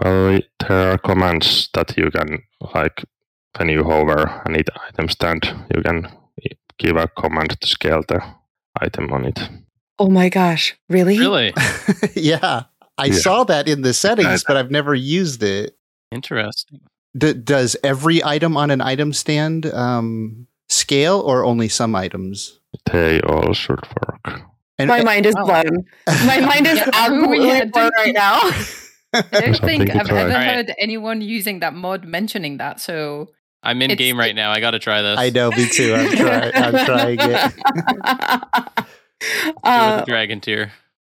Well, there are commands that you can, like, when you hover an it- item stand, you can give a command to scale the item on it. Oh my gosh! Really? really yeah, I Yeah. saw that in the settings, but I've never used it. interesting. D- does every item on an item stand um, scale, or only some items? They all should work. And, My mind is Wow. blown. My mind is Yeah, absolutely yeah, blown right now. I don't think I've ever Alright. heard anyone using that mod mentioning that. So I'm in It's- game right now. I got to try this. I know, me too. I'm trying. I'm trying it. Uh, dragon tear.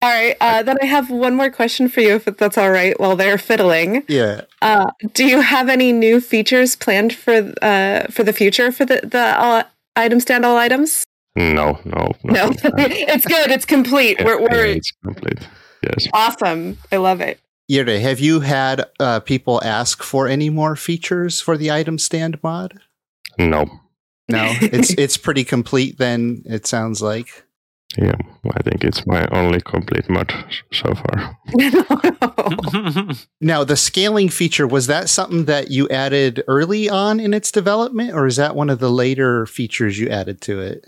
all right. Uh, then I have one more question for you, if that's all right. While they're fiddling, Yeah. uh, do you have any new features planned for uh, for the future for the the uh, item stand all items? No, no, No, nothing. it's good. It's complete. We're, we're it's complete. Yes. awesome. I love it. Jere, have you had uh, people ask for any more features for the item stand mod? No. No, it's it's pretty complete. Then it sounds like. Yeah, I think it's my only complete mod so far. Now, the scaling feature was that something that you added early on in its development, or is that one of the later features you added to it?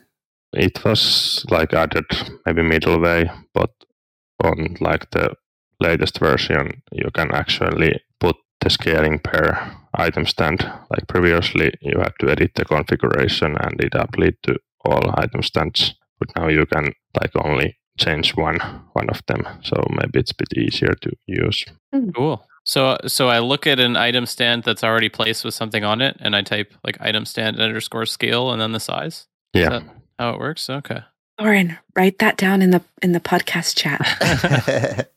It was like added maybe middle way, but on like the latest version, you can actually put the scaling per item stand. Like previously, you had to edit the configuration and it applied to all item stands, but now you can like only change one one of them. So maybe it's a bit easier to use. Hmm. Cool. So so I look at an item stand that's already placed with something on it, and I type like item stand underscore scale and then the size. Yeah. that- How it works? Okay. Lauren, write that down in the in the podcast chat.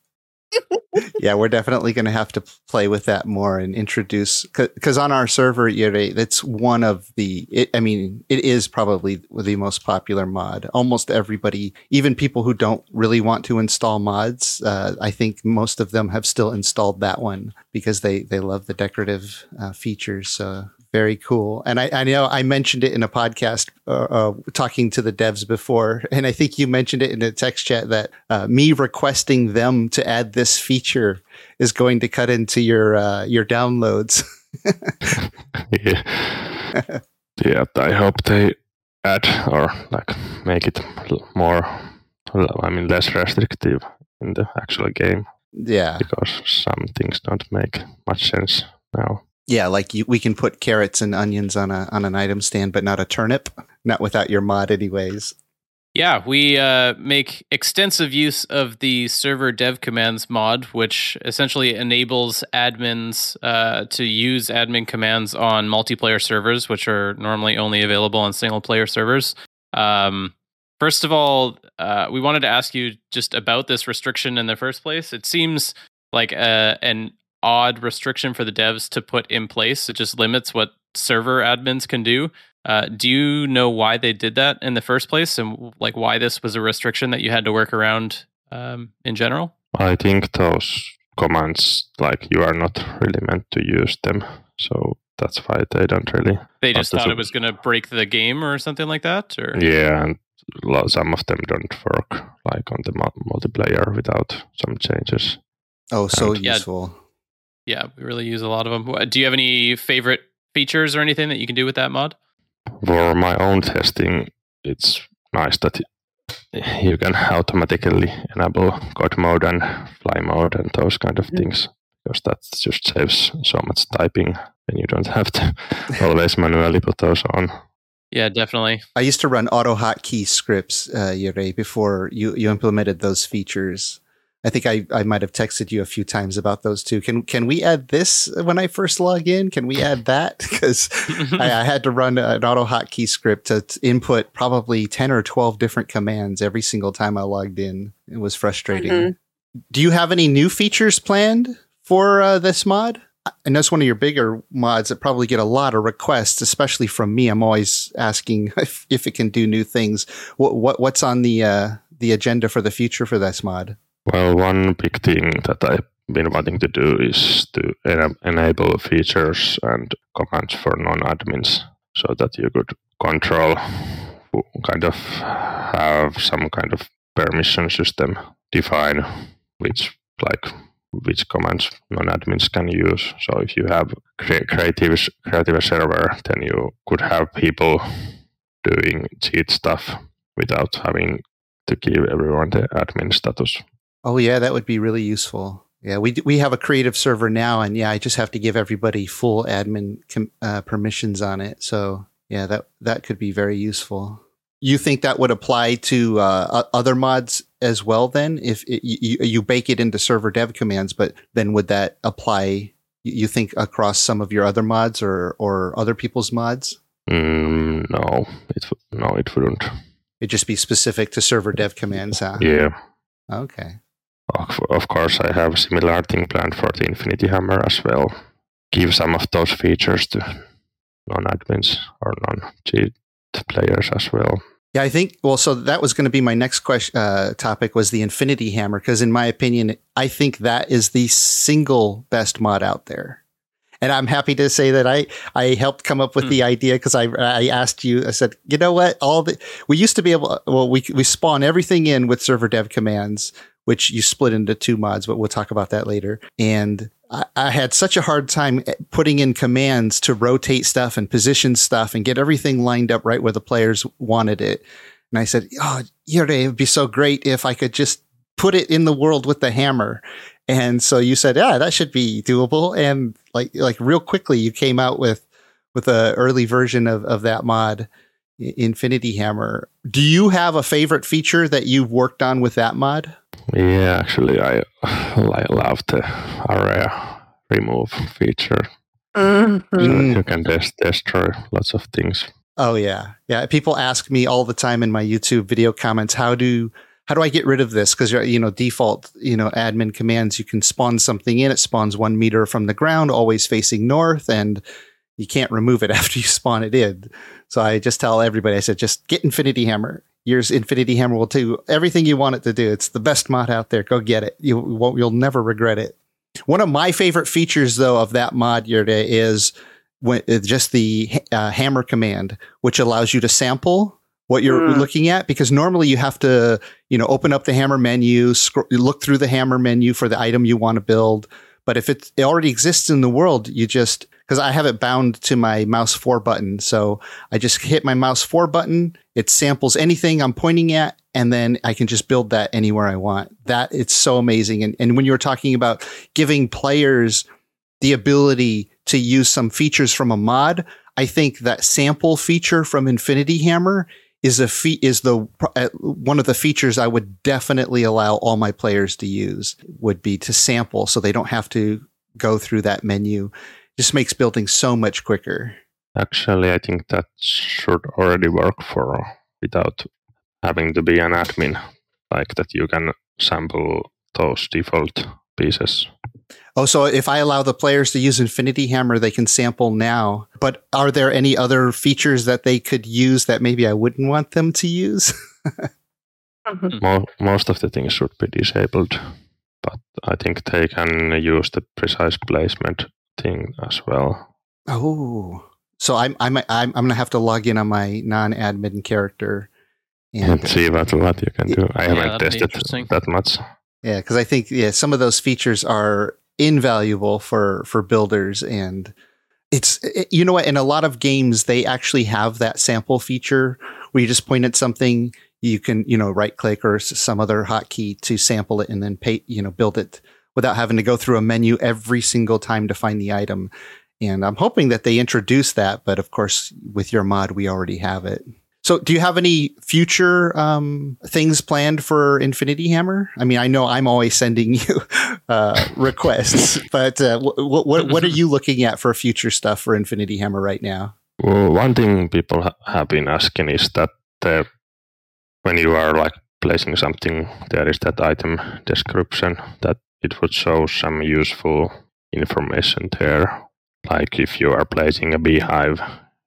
yeah, we're definitely going to have to play with that more and introduce because on our server, that's one of the. It, I mean, it is probably the most popular mod. Almost everybody, even people who don't really want to install mods, uh, I think most of them have still installed that one because they they love the decorative uh, features. So very cool. And I, I know I mentioned it in a podcast uh, uh, talking to the devs before, and I think you mentioned it in a text chat that uh, me requesting them to add this feature is going to cut into your uh, your downloads. yeah. yeah, I hope they add or like make it more, I mean, less restrictive in the actual game yeah, because some things don't make much sense now. Yeah, like you, we can put carrots and onions on a on an item stand, but not a turnip. Not without your mod, anyways. Yeah, we uh, make extensive use of the server dev commands mod, which essentially enables admins uh, to use admin commands on multiplayer servers, which are normally only available on single player servers. Um, first of all, uh, we wanted to ask you just about this restriction in the first place. It seems like a, an odd restriction for the devs to put in place. It just limits what server admins can do. Uh, do you know why they did that in the first place, and like why this was a restriction that you had to work around um, in general? I think those commands, like you are not really meant to use them, so that's why they don't really. They just Not thought to- it was going to break the game or something like that, or Yeah, and lo- some of them don't work like on the multiplayer without some changes. Oh, so Yeah. useful. yeah, we really use a lot of them. Do you have any favorite features or anything that you can do with that mod? For my own testing, it's nice that you can automatically enable God mode and fly mode and those kind of things because that just saves so much typing and you don't have to always manually put those on. Yeah, definitely. I used to run AutoHotkey scripts, uh, Yuri, before you, you implemented those features. I think I, I might have texted you a few times about those too. Can can we add this when I first log in? Can we add that? Because I, I had to run an AutoHotkey script to input probably ten or twelve different commands every single time I logged in. It was frustrating. Mhm. Do you have any new features planned for uh, this mod? I know it's one of your bigger mods that probably get a lot of requests, especially from me. I'm always asking if, if it can do new things. What, what what's on the uh, the agenda for the future for this mod? Well, one big thing that I've been wanting to do is to ena- enable features and commands for non-admins so that you could control, kind of have some kind of permission system define which like which commands non-admins can use. So if you have cre- creative creative server, then you could have people doing cheat stuff without having to give everyone the admin status. Oh yeah, that would be really useful. Yeah, we we have a creative server now, and yeah, I just have to give everybody full admin com- uh, permissions on it. So yeah, that that could be very useful. You think that would apply to uh, other mods as well? Then, if it, you, you bake it into server dev commands, but then would that apply? You think across some of your other mods or or other people's mods? Mm, no, it no, it wouldn't. It'd just be specific to server dev commands, huh? Yeah, Okay. Of, of course, I have a similar thing planned for the Infinity Hammer as well. Give some of those features to non-admins or non-cheat players as well. Yeah, I think. Well, so that was going to be my next question. Uh, topic was the Infinity Hammer because, in my opinion, I think that is the single best mod out there. And I'm happy to say that I I helped come up with the idea because I I asked you. I said, you know what? All the we used to be able. Well, we we spawn everything in with server dev commands, which you split into two mods, but we'll talk about that later. And I, I had such a hard time putting in commands to rotate stuff and position stuff and get everything lined up right where the players wanted it. And I said, "Oh, Yuri, it would be so great if I could just put it in the world with the hammer." And so you said, "Yeah, that should be doable." And like like real quickly, you came out with with a early version of of that mod, Infinity Hammer. Do you have a favorite feature that you've worked on with that mod? Yeah, actually, I I love the area remove feature. Mhm. Mm. You can des- destroy lots of things. Oh yeah, yeah. People ask me all the time in my YouTube video comments, how do how do I get rid of this? Because you know, default, you know, admin commands, you can spawn something in. It spawns one meter from the ground, always facing north, and you can't remove it after you spawn it in. So I just tell everybody, I said, just get Infinity Hammer. Yours Infinity Hammer will do everything you want it to do. It's the best mod out there. Go get it. You won't. You'll never regret it. One of my favorite features, though, of that mod, Yurda, is when, uh, just the uh, hammer command, which allows you to sample what you're Mm. looking at. Because normally you have to, you know, open up the hammer menu, scro- look through the hammer menu for the item you want to build. But if it, it already exists in the world, you just because I have it bound to my mouse four button, so I just hit my mouse four button. It samples anything I'm pointing at, and then I can just build that anywhere I want. That it's so amazing. And and when you were talking about giving players the ability to use some features from a mod, I think that sample feature from Infinity Hammer is a fe- is the uh, one of the features I would definitely allow all my players to use would be to sample so they don't have to go through that menu. Just makes building so much quicker. Actually, I think that should already work for without having to be an admin. Like that, you can sample those default pieces. Oh, so if I allow the players to use Infinity Hammer, they can sample now. But are there any other features that they could use that maybe I wouldn't want them to use? Mhm. Most of the things should be disabled, but I think they can use the precise placement thing as well. oh, so I'm I'm I'm, I'm gonna have to log in on my non-admin character, and And see what what you can do. I Yeah, haven't that'd tested that much. Yeah, because I think yeah, some of those features are invaluable for for builders, and it's it- you know what. In a lot of games, they actually have that sample feature where you just point at something, you can you know right click or some other hotkey to sample it, and then pay you know build it without having to go through a menu every single time to find the item. And I'm hoping that they introduce that, but of course, with your mod, we already have it. So, do you have any future um, things planned for Infinity Hammer? I mean, I know I'm always sending you uh, requests, but uh, what, what what are you looking at for future stuff for Infinity Hammer right now? Well, one thing people ha- have been asking is that the, when you are like placing something, there is that item description that it would show some useful information there. Like if you are placing a beehive,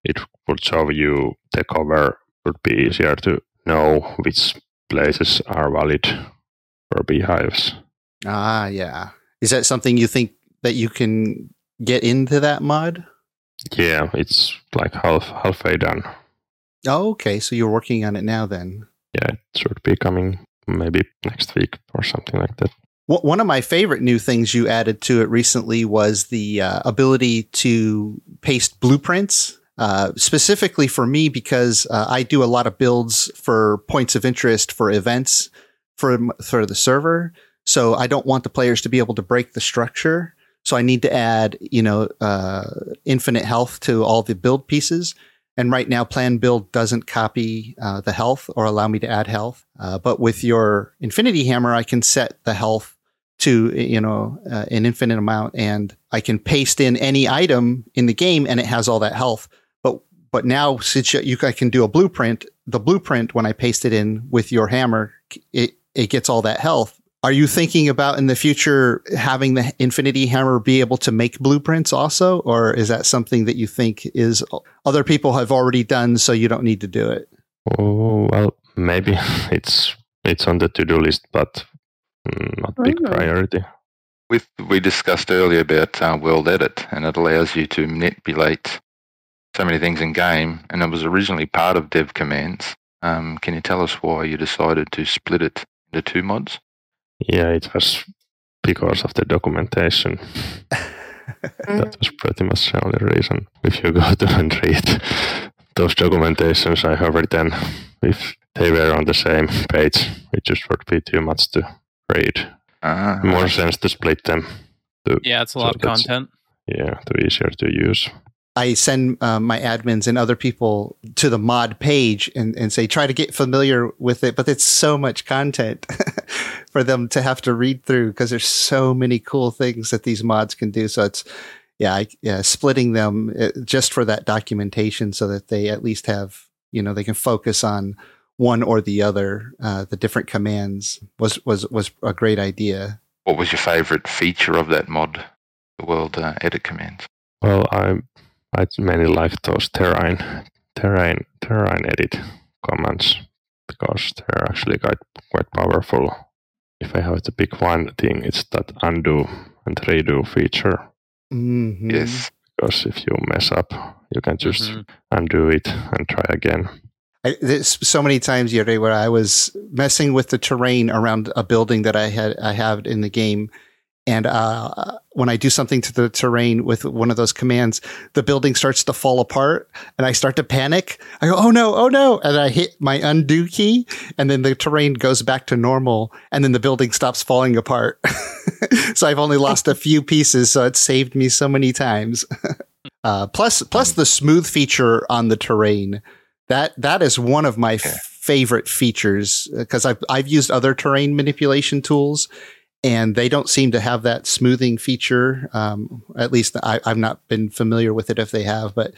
it would show you the cover would be easier to know which places are valid for beehives. Ah, yeah. Is that something you think that you can get into that mod? Yeah, it's like half halfway done. Oh, okay. So you're working on it now, then. Yeah, it should be coming maybe next week or something like that. One of my favorite new things you added to it recently was the uh, ability to paste blueprints. Uh, specifically for me, because uh, I do a lot of builds for points of interest for events for for the server. So I don't want the players to be able to break the structure. So I need to add, you know, uh, infinite health to all the build pieces. And right now, PlanBuild doesn't copy uh, the health or allow me to add health. Uh, but with your Infinity Hammer, I can set the health to you know uh, an infinite amount, and I can paste in any item in the game, and it has all that health. But but now since you, you I can do a blueprint, the blueprint when I paste it in with your hammer, it it gets all that health. Are you thinking about in the future having the Infinity Hammer be able to make blueprints also, or is that something that you think is other people have already done, so you don't need to do it? Oh well, maybe it's it's on the to-do list, but mm, not big Mm. priority. With we discussed earlier about uh, World Edit, and it allows you to manipulate so many things in game, and it was originally part of Dev Commands. Um, can you tell us why you decided to split it into two mods? Yeah, it was because of the documentation. that was pretty much the only reason. If you go to and read those documentations I have written, if they were on the same page, it just would be too much to read. Ah, More sense to split them. To, Yeah, it's a So lot of content. yeah, to easier to use. I send uh, my admins and other people to the mod page and, and say, try to get familiar with it. But it's so much content for them to have to read through because there's so many cool things that these mods can do. So it's, yeah, I, yeah, splitting them uh, just for that documentation so that they at least have, you know, they can focus on one or the other. Uh, the different commands was, was, was a great idea. what was your favorite feature of that mod, the World uh, Edit Commands? Well, I I mainly like those terrain terrain terrain edit commands because they're actually quite quite powerful. If I have to pick one thing, it's that undo and redo feature. Mhm. Yes. Because if you mess up, you can just Mhm. undo it and try again. I, there's so many times yesterday where I was messing with the terrain around a building that I had I have in the game, and uh, when I do something to the terrain with one of those commands, the building starts to fall apart, and I start to panic. I go, "Oh no! Oh no!" and I hit my undo key, and then the terrain goes back to normal, and then the building stops falling apart. so I've only lost a few pieces, so it saved me so many times. uh, plus, plus the smooth feature on the terrain that that is one of my Okay. favorite features because I've I've used other terrain manipulation tools, and they don't seem to have that smoothing feature. Um, at least I, I've not been familiar with it if they have, but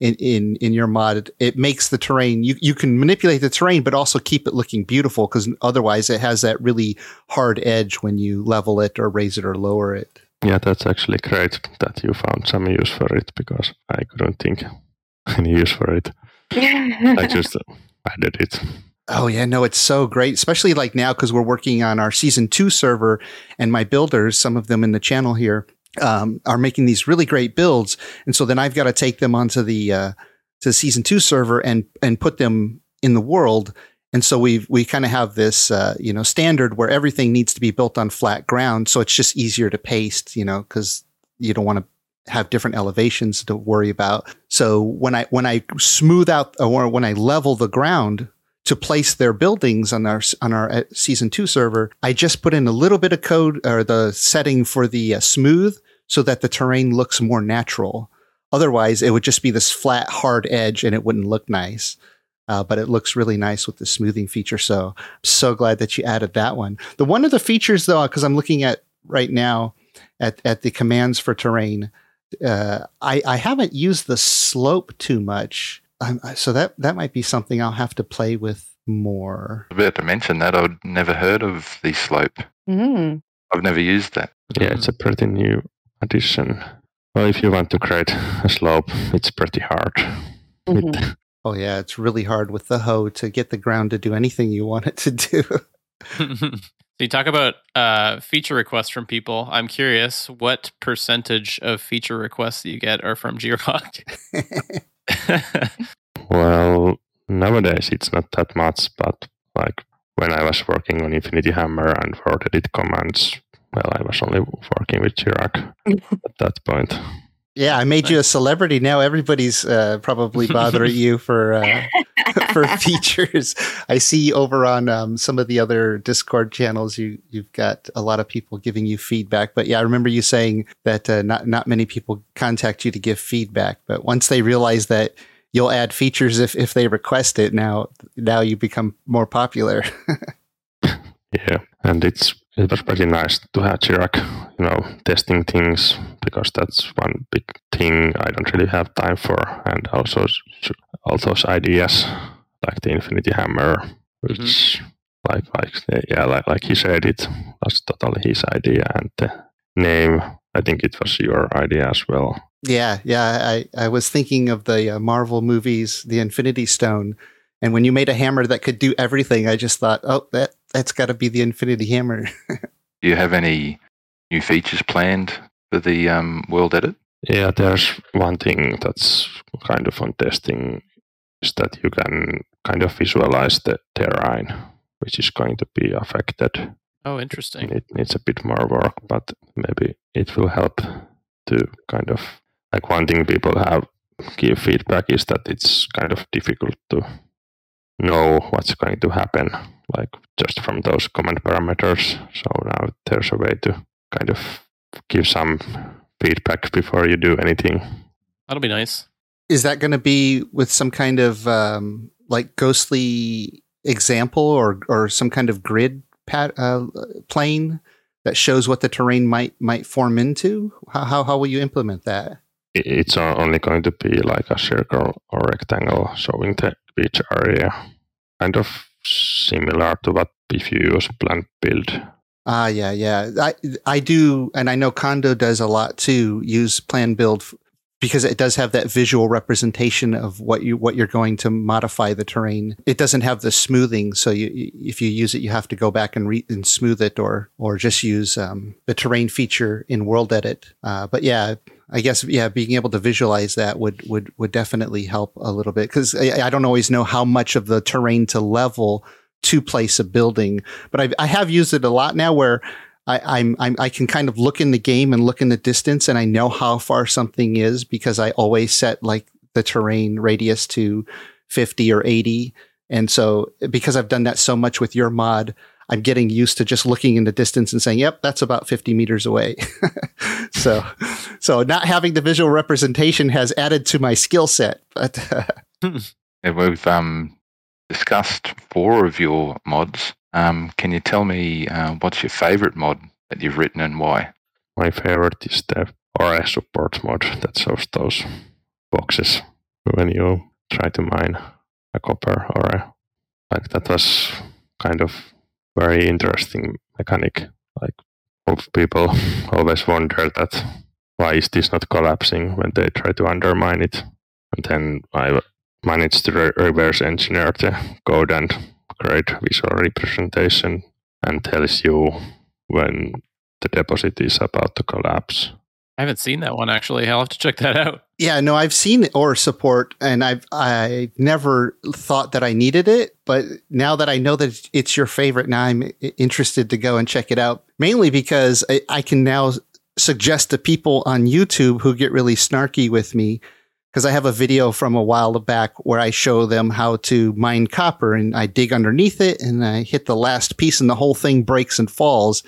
in, in, in your mod, it makes the terrain, you, you can manipulate the terrain, but also keep it looking beautiful because otherwise it has that really hard edge when you level it or raise it or lower it. Yeah, that's actually great that you found some use for it because I couldn't think any use for it. I just added it. Oh yeah, no, it's so great, especially like now because we're working on our season two server, and my builders, some of them in the channel here, um, are making these really great builds, and so then I've got to take them onto the uh, to the season two server and and put them in the world. And so we we kind of have this uh, you know standard where everything needs to be built on flat ground, so it's just easier to paste, you know, because you don't want to have different elevations to worry about. So when I when I smooth out or when I level the ground to place their buildings on our on our uh, season two server, I just put in a little bit of code or the setting for the uh, smooth so that the terrain looks more natural. Otherwise, it would just be this flat, hard edge, and it wouldn't look nice. Uh, but it looks really nice with the smoothing feature. So I'm so glad that you added that one. The one of the features, though, because I'm looking at right now at at the commands for terrain, uh, I I haven't used the slope too much. Um, so that that might be something I'll have to play with more. I was about to mention that I'd never heard of the slope. Mm. I've never used that. Yeah, it's a pretty new addition. Well, if you want to create a slope, it's pretty hard. Mhm. Oh yeah, it's really hard with the hoe to get the ground to do anything you want it to do. so you talk about uh, feature requests from people. I'm curious, what percentage of feature requests that you get are from Jiroc? well, nowadays it's not that much, but like when I was working on Infinity Hammer and World Edit Commands, well, I was only working with Jiroc at that point. Yeah, I made you a celebrity. Now everybody's uh, probably bothering you for uh, for features. I see over on um, some of the other Discord channels, you you've got a lot of people giving you feedback. But yeah, I remember you saying that uh, not not many people contact you to give feedback, but once they realize that you'll add features if if they request it, now now you become more popular. Yeah, and it's it was pretty nice to have Jiroc, you know, testing things because that's one big thing I don't really have time for, and also all those ideas like the Infinity Hammer, which like like yeah, like like he said, it was totally his idea, and the name I think it was your idea as well. Yeah, yeah. I, I was thinking of the uh, Marvel movies, the Infinity Stone, and when you made a hammer that could do everything, I just thought, oh, that that's got to be the Infinity Hammer. Do you have any new features planned for the um, world edit? Yeah, there's one thing that's kind of on testing is that you can kind of visualize the terrain which is going to be affected. oh, interesting. It needs a bit more work, but maybe it will help to kind of like one thing people have give feedback is that it's kind of difficult to know what's going to happen, like just from those command parameters. So now there's a way to kind of give some feedback before you do anything. That'll be nice. Is that going to be with some kind of um, like ghostly example or or some kind of grid pat, uh, plane that shows what the terrain might might form into? How how, how will you implement that? It's only going to be like a circle or rectangle showing the beach area, kind of similar to what if you use plant build. Ah, yeah, yeah. I I do, and I know Kondo does a lot too. Use plan build because it does have that visual representation of what you what you're going to modify the terrain. It doesn't have the smoothing, so you if you use it, you have to go back and re- and smooth it, or or just use um, the terrain feature in World Edit. Uh, but yeah. I guess yeah, being able to visualize that would would would definitely help a little bit because I, I don't always know how much of the terrain to level to place a building, but I, I have used it a lot now where I, I'm, I'm I can kind of look in the game and look in the distance and I know how far something is because I always set like the terrain radius to 50 or 80. And so because I've done that so much with your mod, I'm getting used to just looking in the distance and saying, yep, that's about 50 meters away. so, so not having the visual representation has added to my skill set, but And we've um, discussed four of your mods. Um, can you tell me uh, what's your favorite mod that you've written and why? My favorite is the Ore Support mod that shows those boxes when you try to mine a copper or a, like that was kind of very interesting mechanic. Like people always wonder that why is this not collapsing when they try to undermine it, and then I managed to re- reverse engineer the code and create visual representation and tells you when the deposit is about to collapse. I haven't seen that one actually. I'll have to check that out. Yeah, no, I've seen Ore Support, and I've I never thought that I needed it, but now that I know that it's your favorite, now I'm interested to go and check it out. Mainly because I, I can now suggest to people on YouTube who get really snarky with me because I have a video from a while back where I show them how to mine copper and I dig underneath it and I hit the last piece and the whole thing breaks and falls.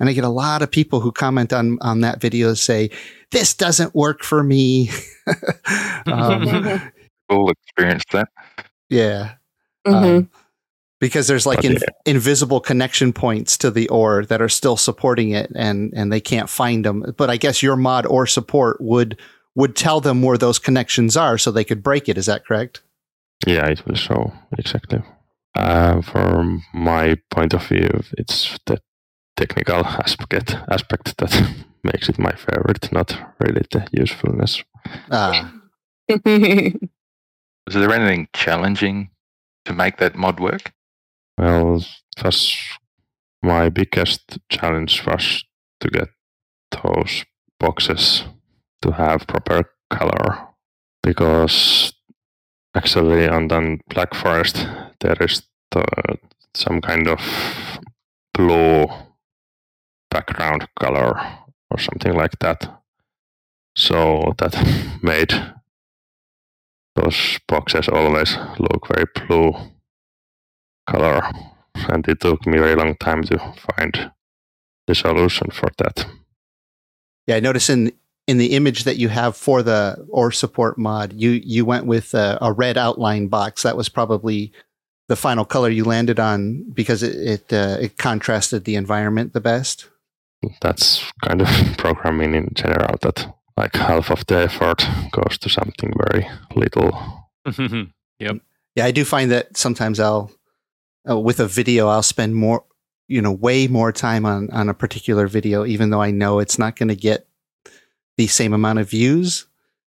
And I get a lot of people who comment on, on that video say, this doesn't work for me. um, We'll experience that. Yeah. Mm-hmm. Um, because there's like in, invisible connection points to the ore that are still supporting it and, and they can't find them. But I guess your mod ore support would would tell them where those connections are so they could break it. Is that correct? Yeah, it will show exactly. Uh, from my point of view, it's the technical aspect aspect that makes it my favorite, not really the usefulness. Ah. Was there anything challenging to make that mod work? Well, was my biggest challenge was to get those boxes to have proper color because actually on the Black Forest there is the, some kind of blue background color or something like that. So that made those boxes always look very blue color. And it took me a very long time to find the solution for that. Yeah, I noticed in in the image that you have for the ore support mod, you you went with a, a red outline box. That was probably the final color you landed on because it it, uh, it contrasted the environment the best. That's kind of programming in general. That like half of the effort goes to something very little. yep. Yeah, I do find that sometimes I'll uh, with a video I'll spend more you know way more time on on a particular video even though I know it's not going to get the same amount of views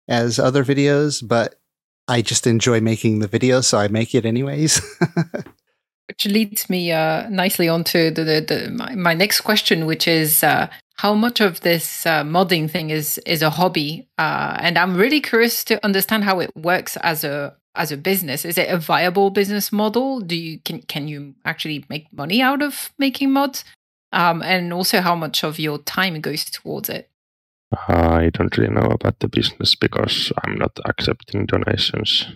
as other videos, but I just enjoy making the video, so I make it anyways. which leads me uh, nicely onto the, the, the my, my, next question, which is uh, how much of this uh, modding thing is is a hobby, uh, and I'm really curious to understand how it works as a as a business. Is it a viable business model? Do you can can you actually make money out of making mods? Um, and also how much of your time goes towards it? I don't really know about the business because I'm not accepting donations.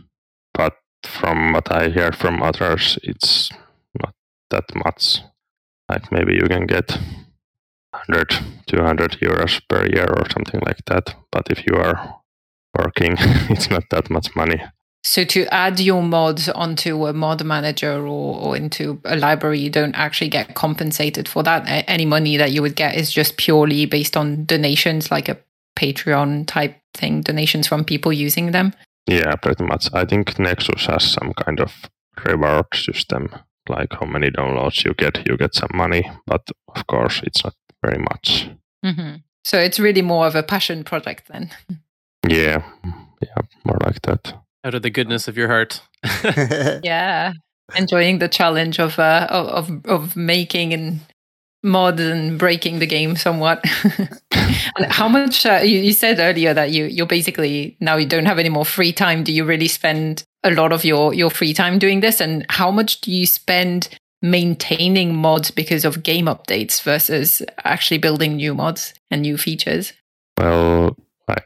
But from what I hear from others, it's not that much. Like maybe you can get 100, 200 euros per year or something like that. But if you are working, it's not that much money. So to add your mods onto a mod manager or, or, into a library, you don't actually get compensated for that. Any money that you would get is just purely based on donations, like a Patreon type thing, donations from people using them. Yeah, pretty much. I think Nexus has some kind of reward system, like how many downloads you get, you get some money, but of course, it's not very much. Mm-hmm. So it's really more of a passion project then. yeah, yeah, more like that out of the goodness of your heart. yeah, enjoying the challenge of uh, of of making and mods and breaking the game somewhat. and how much uh, you, you said earlier that you you're basically now you don't have any more free time. Do you really spend a lot of your your free time doing this? And how much do you spend maintaining mods because of game updates versus actually building new mods and new features? Well, like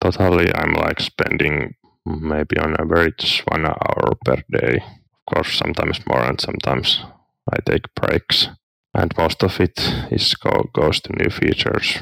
totally, I'm like spending maybe on average one hour per day. Of course, sometimes more and sometimes I take breaks. And most of it is go, goes to new features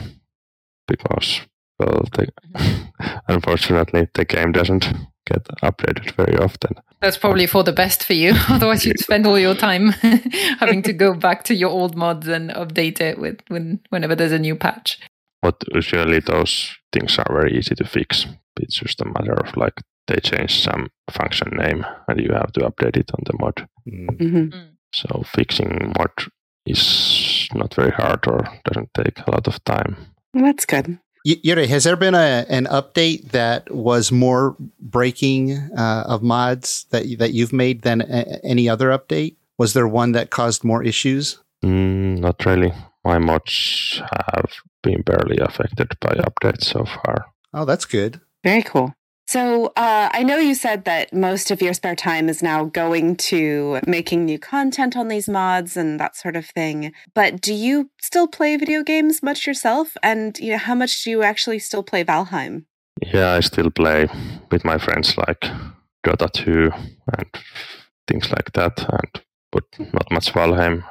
because, well, the, mm-hmm. unfortunately, the game doesn't get updated very often. That's probably for the best for you. Otherwise, you'd spend all your time having to go back to your old mods and update it with when whenever there's a new patch. But usually those things are very easy to fix. It's just a matter of like they change some function name and you have to update it on the mod. Mm. hmm So fixing mod is not very hard or doesn't take a lot of time. That's good. Y- Yuri, has there been a an update that was more breaking uh, of mods that that you've made than a- any other update? Was there one that caused more issues? Mm, not really. My mods have been barely affected by updates so far. Oh, that's good. Very cool. So uh, I know you said that most of your spare time is now going to making new content on these mods and that sort of thing. But do you still play video games much yourself? And you know, how much do you actually still play Valheim? Yeah, I still play with my friends like Dota 2 and things like that, and but not much Valheim.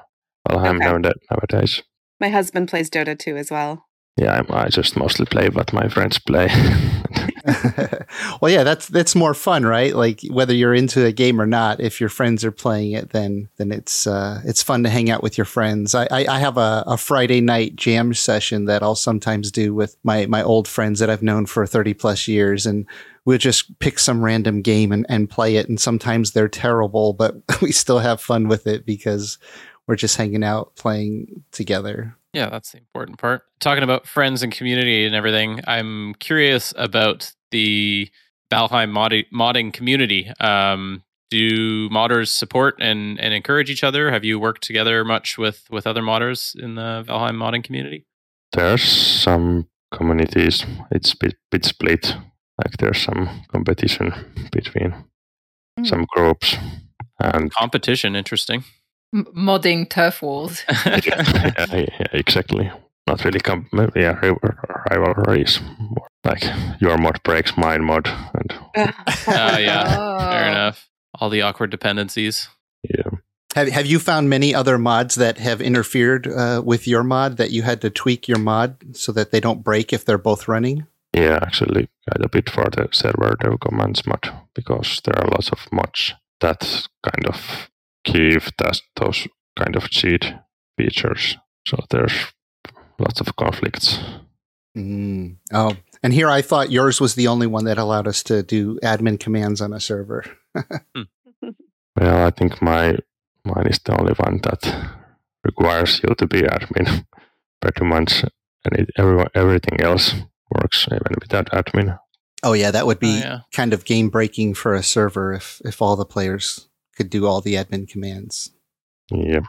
Valheim Okay. nowadays. My husband plays Dota 2 as well. Yeah, I'm, I just mostly play what my friends play. well, yeah, that's that's more fun, right? Like whether you're into a game or not, if your friends are playing it, then then it's uh, it's fun to hang out with your friends. I, I, I have a, a Friday night jam session that I'll sometimes do with my my old friends that I've known for thirty plus years, and we'll just pick some random game and, and play it. And sometimes they're terrible, but we still have fun with it because we're just hanging out playing together. Yeah, that's the important part. Talking about friends and community and everything, I'm curious about the Valheim modding, modding community. Um, do modders support and, and encourage each other? Have you worked together much with, with other modders in the Valheim modding community? there's some communities, it's bit, bit split. Like there's some competition between Mm. some groups. And Competition, interesting. M- modding turf walls. yeah, yeah, yeah, exactly. Not really, com- yeah, rival- rivalries. More Like your mod breaks mine mod, and Oh, yeah. Oh. Fair enough. All the awkward dependencies. yeah, Have Have you found many other mods that have interfered uh, with your mod that you had to tweak your mod so that they don't break if they're both running? yeah, actually, quite a bit for the server dev commands mod because there are lots of mods that kind of give that, those kind of cheat features. So there's lots of conflicts. Mm. Oh, and here I thought yours was the only one that allowed us to do admin commands on a server. Well, I think my mine is the only one that requires you to be admin. Pretty much, and it, everyone, everything else works even without admin. Oh yeah, that would be Oh, yeah. kind of game breaking for a server if if all the players could do all the admin commands. Yeah,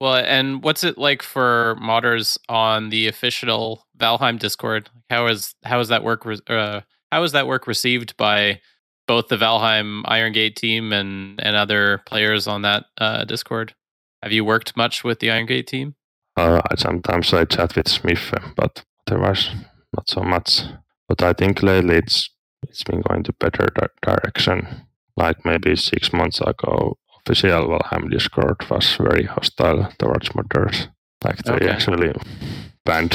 Well, and what's it like for modders on the official Valheim Discord? How is how is that work? Re- uh, how is that work received by both the Valheim Iron Gate team and and other players on that uh, Discord? Have you worked much with the Iron Gate team? uh, sometimes I chat with Smith, uh, but otherwise not so much. But I think lately it's it's been going to better di- direction. Like maybe six months ago, official Valheim Discord was very hostile towards modders. Like they Okay. actually banned.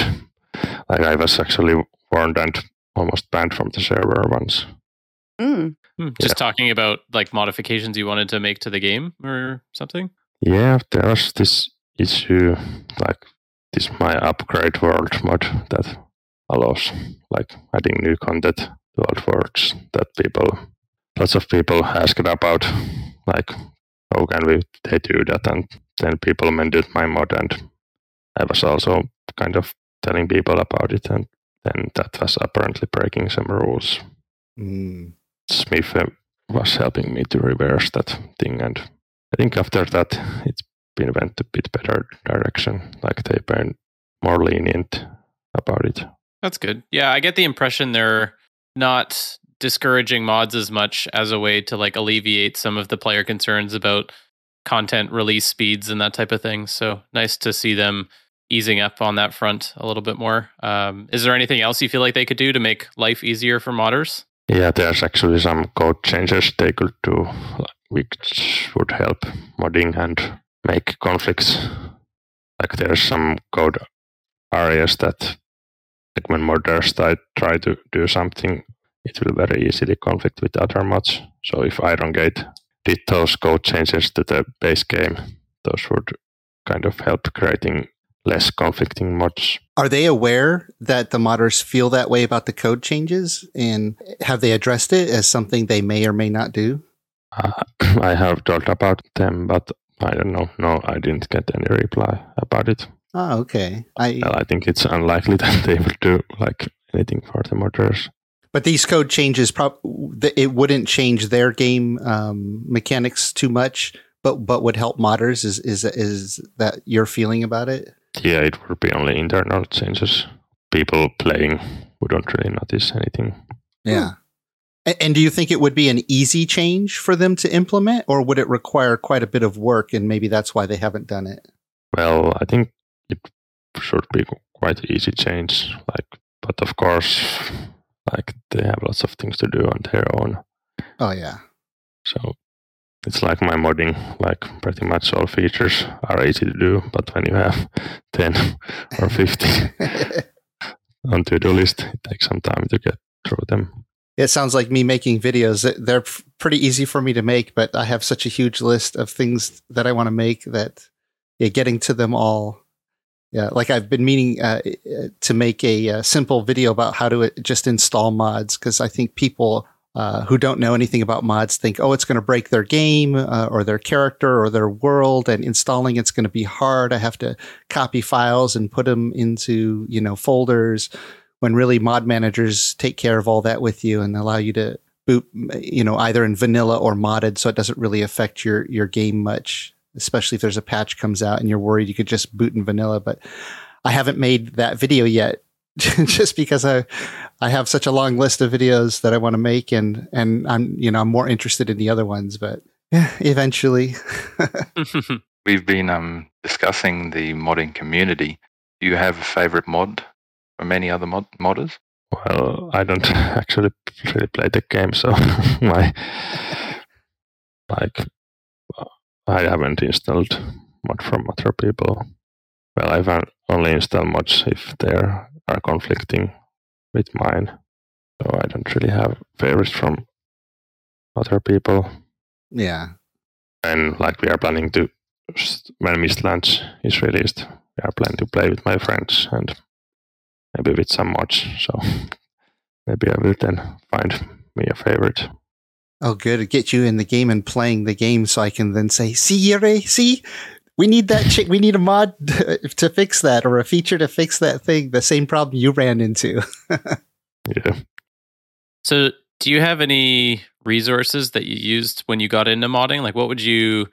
Like I was actually warned and almost banned from the server once. Mm. Just talking about like modifications you wanted to make to the game or something. Yeah, there was this issue, like this my upgrade world mod that allows like adding new content to old worlds that people, lots of people asked about, like how can we they do that, and then people mended my mod, and I was also kind of telling people about it, and then that was apparently breaking some rules. Mm. Smith uh, was helping me to reverse that thing, and I think after that it's been went a bit better direction. Like they've been more lenient about it. That's good. Yeah, I get the impression they're not discouraging mods as much as a way to like alleviate some of the player concerns about content release speeds and that type of thing. So nice to see them easing up on that front a little bit more. Um, is there anything else you feel like they could do to make life easier for modders? Yeah, there's actually some code changes they could do, which would help modding and make conflicts. Like there's some code areas that, like when modders try, try to do something, it will very easily conflict with other mods. So if Iron Gate did those code changes to the base game, those would kind of help creating less conflicting mods. Are they aware that the modders feel that way about the code changes? And have they addressed it as something they may or may not do? Uh, I have talked about them, but I don't know. No, I didn't get any reply about it. Oh, okay. I Well, I think it's unlikely that they will do like anything for the modders. But these code changes, prob- it wouldn't change their game um, mechanics too much, but but would help modders. Is is is that your feeling about it? Yeah, it would be only internal changes. People playing wouldn't really notice anything. Yeah. A- And do you think it would be an easy change for them to implement, or would it require quite a bit of work, and maybe that's why they haven't done it? Well, I think it should be quite easy change. Like, but of course, like they have lots of things to do on their own. Oh yeah. So it's like my modding. Like pretty much all features are easy to do, but when you have ten or fifty on to-do list, it takes some time to get through them. It sounds like me making videos. They- They're pretty easy for me to make, but I have such a huge list of things that I want to make that yeah, getting to them all. Yeah, like I've been meaning uh, uh, to make a, uh simple video about how to uh, just install mods because I think people uh, who don't know anything about mods think, oh, it's going to break their game uh, or their character or their world, and installing it's going to be hard. I have to copy files and put them into you know folders when really mod managers take care of all that with you and allow you to boot you know either in vanilla or modded so it doesn't really affect your your game much especially if there's a patch comes out and you're worried you could just boot in vanilla but i haven't made that video yet just because i i have such a long list of videos that i want to make and and i'm you know i'm more interested in the other ones but yeah, eventually We've been um, discussing the modding community. Do you have a favorite mod from any other mod- modders? Well, I don't actually really play the game, so my like I haven't installed mod from other people. Well, I've only installed mods if they are conflicting with mine, so I don't really have favorites from other people. yeah And like we are planning to when Mistlands is released, we are planning to play with my friends and maybe with some mods. So maybe I will then find me a favorite. Oh, good. To get you in the game and playing the game so I can then say, see, Jere, see, we need that. Ch- we need a mod to fix that or a feature to fix that thing. The same problem you ran into. Yeah. So, do you have any resources that you used when you got into modding? Like, what would you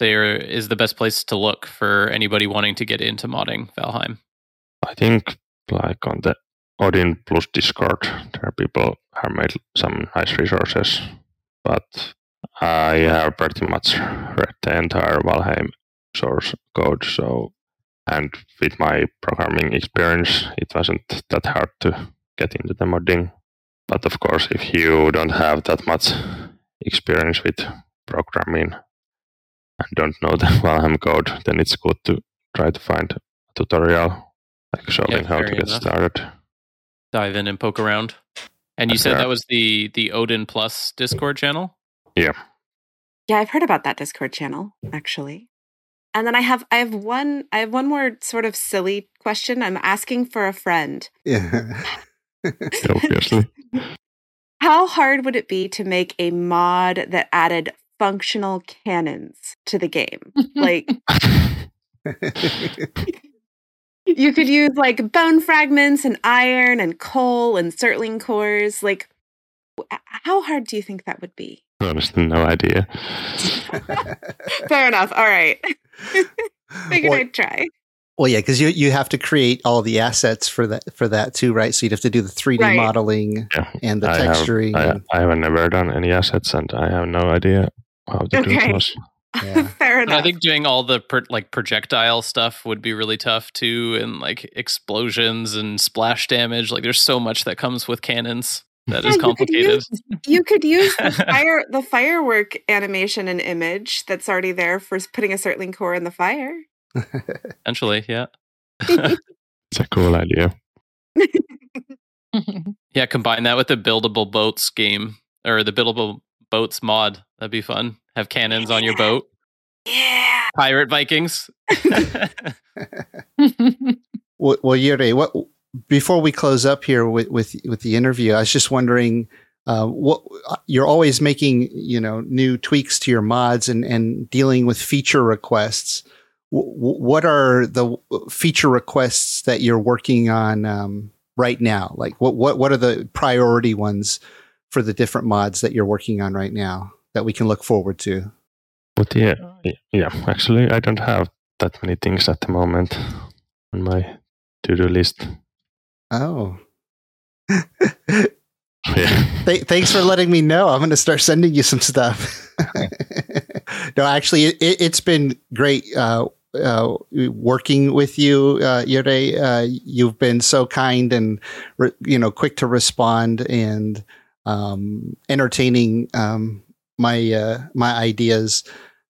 say is the best place to look for anybody wanting to get into modding Valheim? I think like on the Odin Plus Discord, there are people have made some nice resources, but I have pretty much read the entire Valheim source code. So, and with my programming experience, it wasn't that hard to get into the modding. But of course, if you don't have that much experience with programming and don't know the Valheim code, then it's good to try to find a tutorial like showing Yeah, how to get enough. started. Dive in and poke around. And you said there that was the the Odin Plus Discord channel. Yeah. Yeah, I've heard about that Discord channel actually. And then I have I have one I have one more sort of silly question. I'm asking for a friend. yeah. Obviously. How hard would it be to make a mod that added functional cannons to the game? Like you could use like bone fragments and iron and coal and surtling cores. Like how hard do you think that would be? Honestly, no idea. Fair enough. All right. Figured well, I'd try. well, yeah, because you you have to create all the assets for that for that too, right? So you'd have to do the three D Right. modeling Yeah, and the I have- texturing. I, and- I have never done any assets, and I have no idea how to do Okay. those. Yeah. Fair And enough. I think doing all the pro- like projectile stuff would be really tough too, and like explosions and splash damage. Like, there's so much that comes with cannons that Yeah, is you could complicated. use- you could use the fire the firework animation and image that's already there for putting a surtling core in the fire. Eventually, yeah, It's a cool idea. yeah. Combine that with the buildable boats game or the buildable boats mod. That'd be fun. Have cannons on your boat. Yeah. pirate Vikings. well, well Jere, what before we close up here with with, with the interview, I was just wondering. Uh, what you're always making, you know, new tweaks to your mods and, and dealing with feature requests. W- what are the feature requests that you're working on um, right now? Like, what what what are the priority ones for the different mods that you're working on right now that we can look forward to? But yeah, yeah. Actually, I don't have that many things at the moment on my to-do list. Oh. yeah. Th- thanks for letting me know. I'm going to start sending you some stuff. no, actually, it, has been great uh, uh, working with you, uh, Jere. Uh, you've been so kind and re- you know quick to respond and um, entertaining um, my uh, my ideas.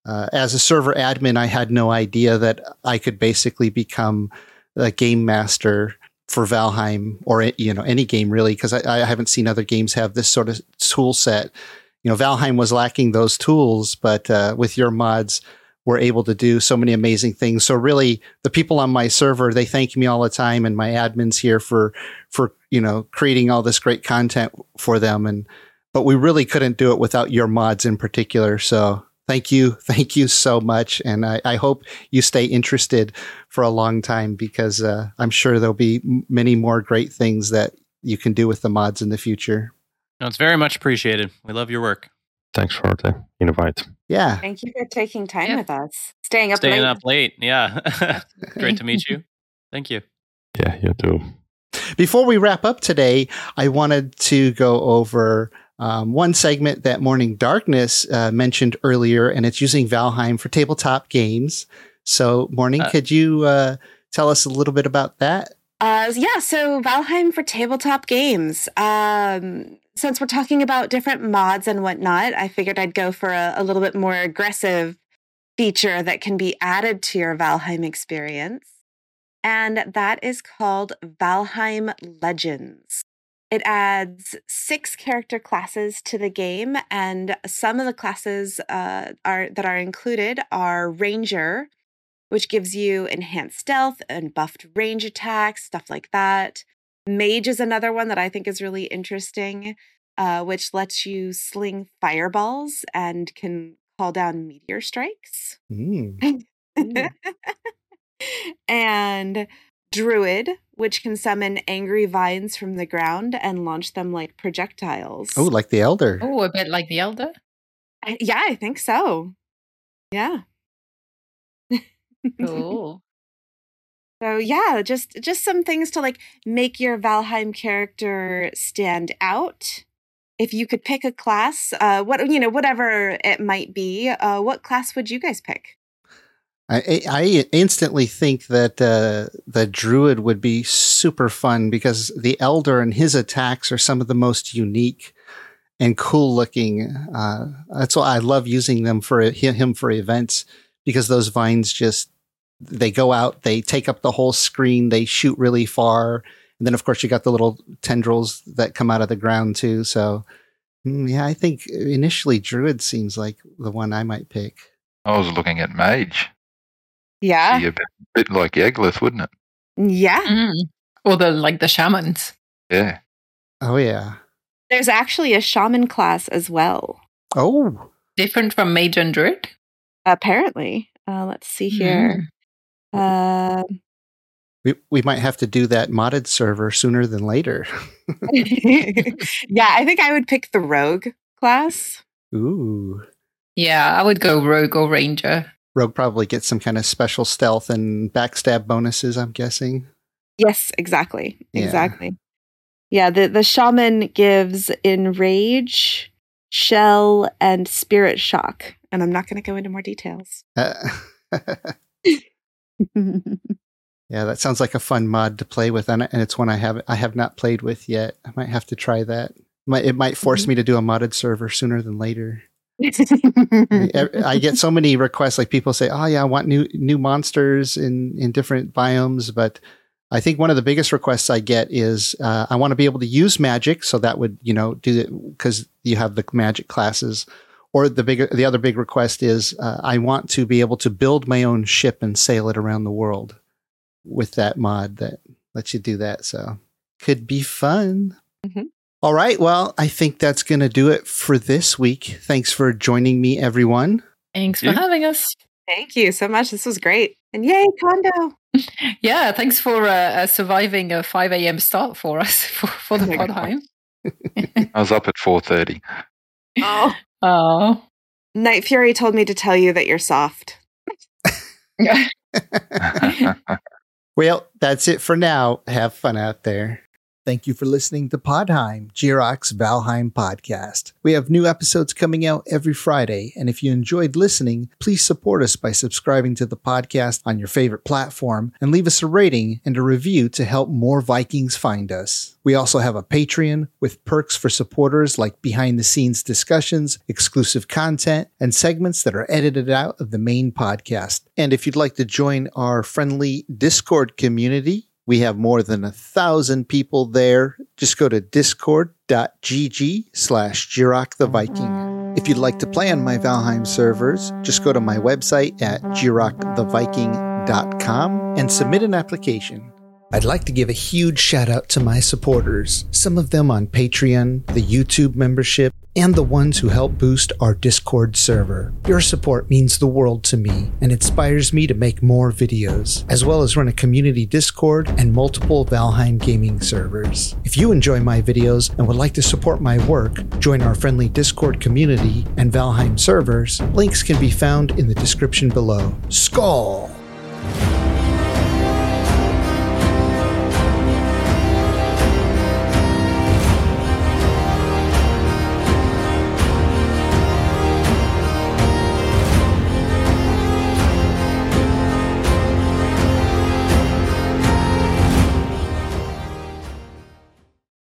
Uh, as a server admin, I had no idea that I could basically become a game master for Valheim or you know any game really because I, I, haven't seen other games have this sort of tool set. You know, Valheim was lacking those tools, but uh, with your mods, we're able to do so many amazing things. So really, the people on my server they thank me all the time, and my admins here for for you know creating all this great content for them. And but we really couldn't do it without your mods in particular. So thank you. Thank you so much. And I, I hope you stay interested for a long time because uh, I'm sure there'll be many more great things that you can do with the mods in the future. No, it's very much appreciated. We love your work. Thanks for the invite. Yeah. Thank you for taking time yeah. with us. Staying up Staying late. up late. Yeah. Great to meet you. Thank you. Yeah, you too. Before we wrap up today, I wanted to go over um, one segment that Morning Darkness uh, mentioned earlier, and it's using Valheim for tabletop games. So, Morning, uh, could you uh, tell us a little bit about that? Uh, yeah, so Valheim for tabletop games. Um, since we're talking about different mods and whatnot, I figured I'd go for a, a little bit more aggressive feature that can be added to your Valheim experience. And that is called Valheim Legends. It adds six character classes to the game, and some of the classes uh, are that are included are Ranger, which gives you enhanced stealth and buffed range attacks, stuff like that. Mage is another one that I think is really interesting, uh, which lets you sling fireballs and can call down meteor strikes. Mm. mm. and Druid, which can summon angry vines from the ground and launch them like projectiles. Oh, like the Elder. Oh, a bit like the Elder? I, yeah, I think so. Yeah. cool. So yeah, just just some things to like make your Valheim character stand out. If you could pick a class, uh, what you know, whatever it might be, uh, what class would you guys pick? I, I instantly think that uh, the druid would be super fun because the elder and his attacks are some of the most unique and cool looking. Uh, that's why I love using them for him for events because those vines just they go out, they take up the whole screen, they shoot really far, and then of course you got the little tendrils that come out of the ground too. So mm, yeah, I think initially druid seems like the one I might pick. I was looking at mage. Yeah. a bit, bit like Yagluth, wouldn't it? Yeah. Mm. Or the like the shamans. Yeah. Oh yeah. There's actually a shaman class as well. Oh. Different from mage and druid? Apparently. Uh, let's see here. Mm. Uh, we, we might have to do that modded server sooner than later. yeah, I think I would pick the rogue class. Ooh. Yeah, I would go rogue or ranger. Rogue probably gets some kind of special stealth and backstab bonuses, I'm guessing. Yes, exactly. Yeah. Exactly. Yeah, the, the shaman gives enrage, shell, and spirit shock. And I'm not going to go into more details. Uh, yeah, that sounds like a fun mod to play with, and it's one I have I have not played with yet. I might have to try that. It might force mm-hmm. me to do a modded server sooner than later. I get so many requests. Like people say, "Oh yeah, I want new new monsters in in different biomes." But I think one of the biggest requests I get is uh, I want to be able to use magic. So that would you know do it because you have the magic classes, or the bigger, the other big request is uh, I want to be able to build my own ship and sail it around the world with that mod that lets you do that. So could be fun. Mm-hmm. All right. Well, I think that's going to do it for this week. Thanks for joining me, everyone. Thanks for yeah. having us. Thank you so much. This was great. And yay, Kondo. yeah. Thanks for uh, uh, surviving a 5 a.m. start for us for, for the oh time. I was up at 4.30. Oh. Oh. Night Fury told me to tell you that you're soft. well, that's it for now. Have fun out there. Thank you for listening to Podheim, Jiroc's Valheim podcast. We have new episodes coming out every Friday, and if you enjoyed listening, please support us by subscribing to the podcast on your favorite platform and leave us a rating and a review to help more Vikings find us. We also have a Patreon with perks for supporters like behind the scenes discussions, exclusive content, and segments that are edited out of the main podcast. And if you'd like to join our friendly Discord community, we have more than a thousand people there. Just go to discord.gg slash Jiroc the Viking. If you'd like to play on my Valheim servers, just go to my website at jiroctheviking.com and submit an application. I'd like to give a huge shout out to my supporters, some of them on Patreon, the YouTube membership, and the ones who help boost our Discord server. Your support means the world to me and inspires me to make more videos, as well as run a community Discord and multiple Valheim gaming servers. If you enjoy my videos and would like to support my work, join our friendly Discord community and Valheim servers. Links can be found in the description below. Skull!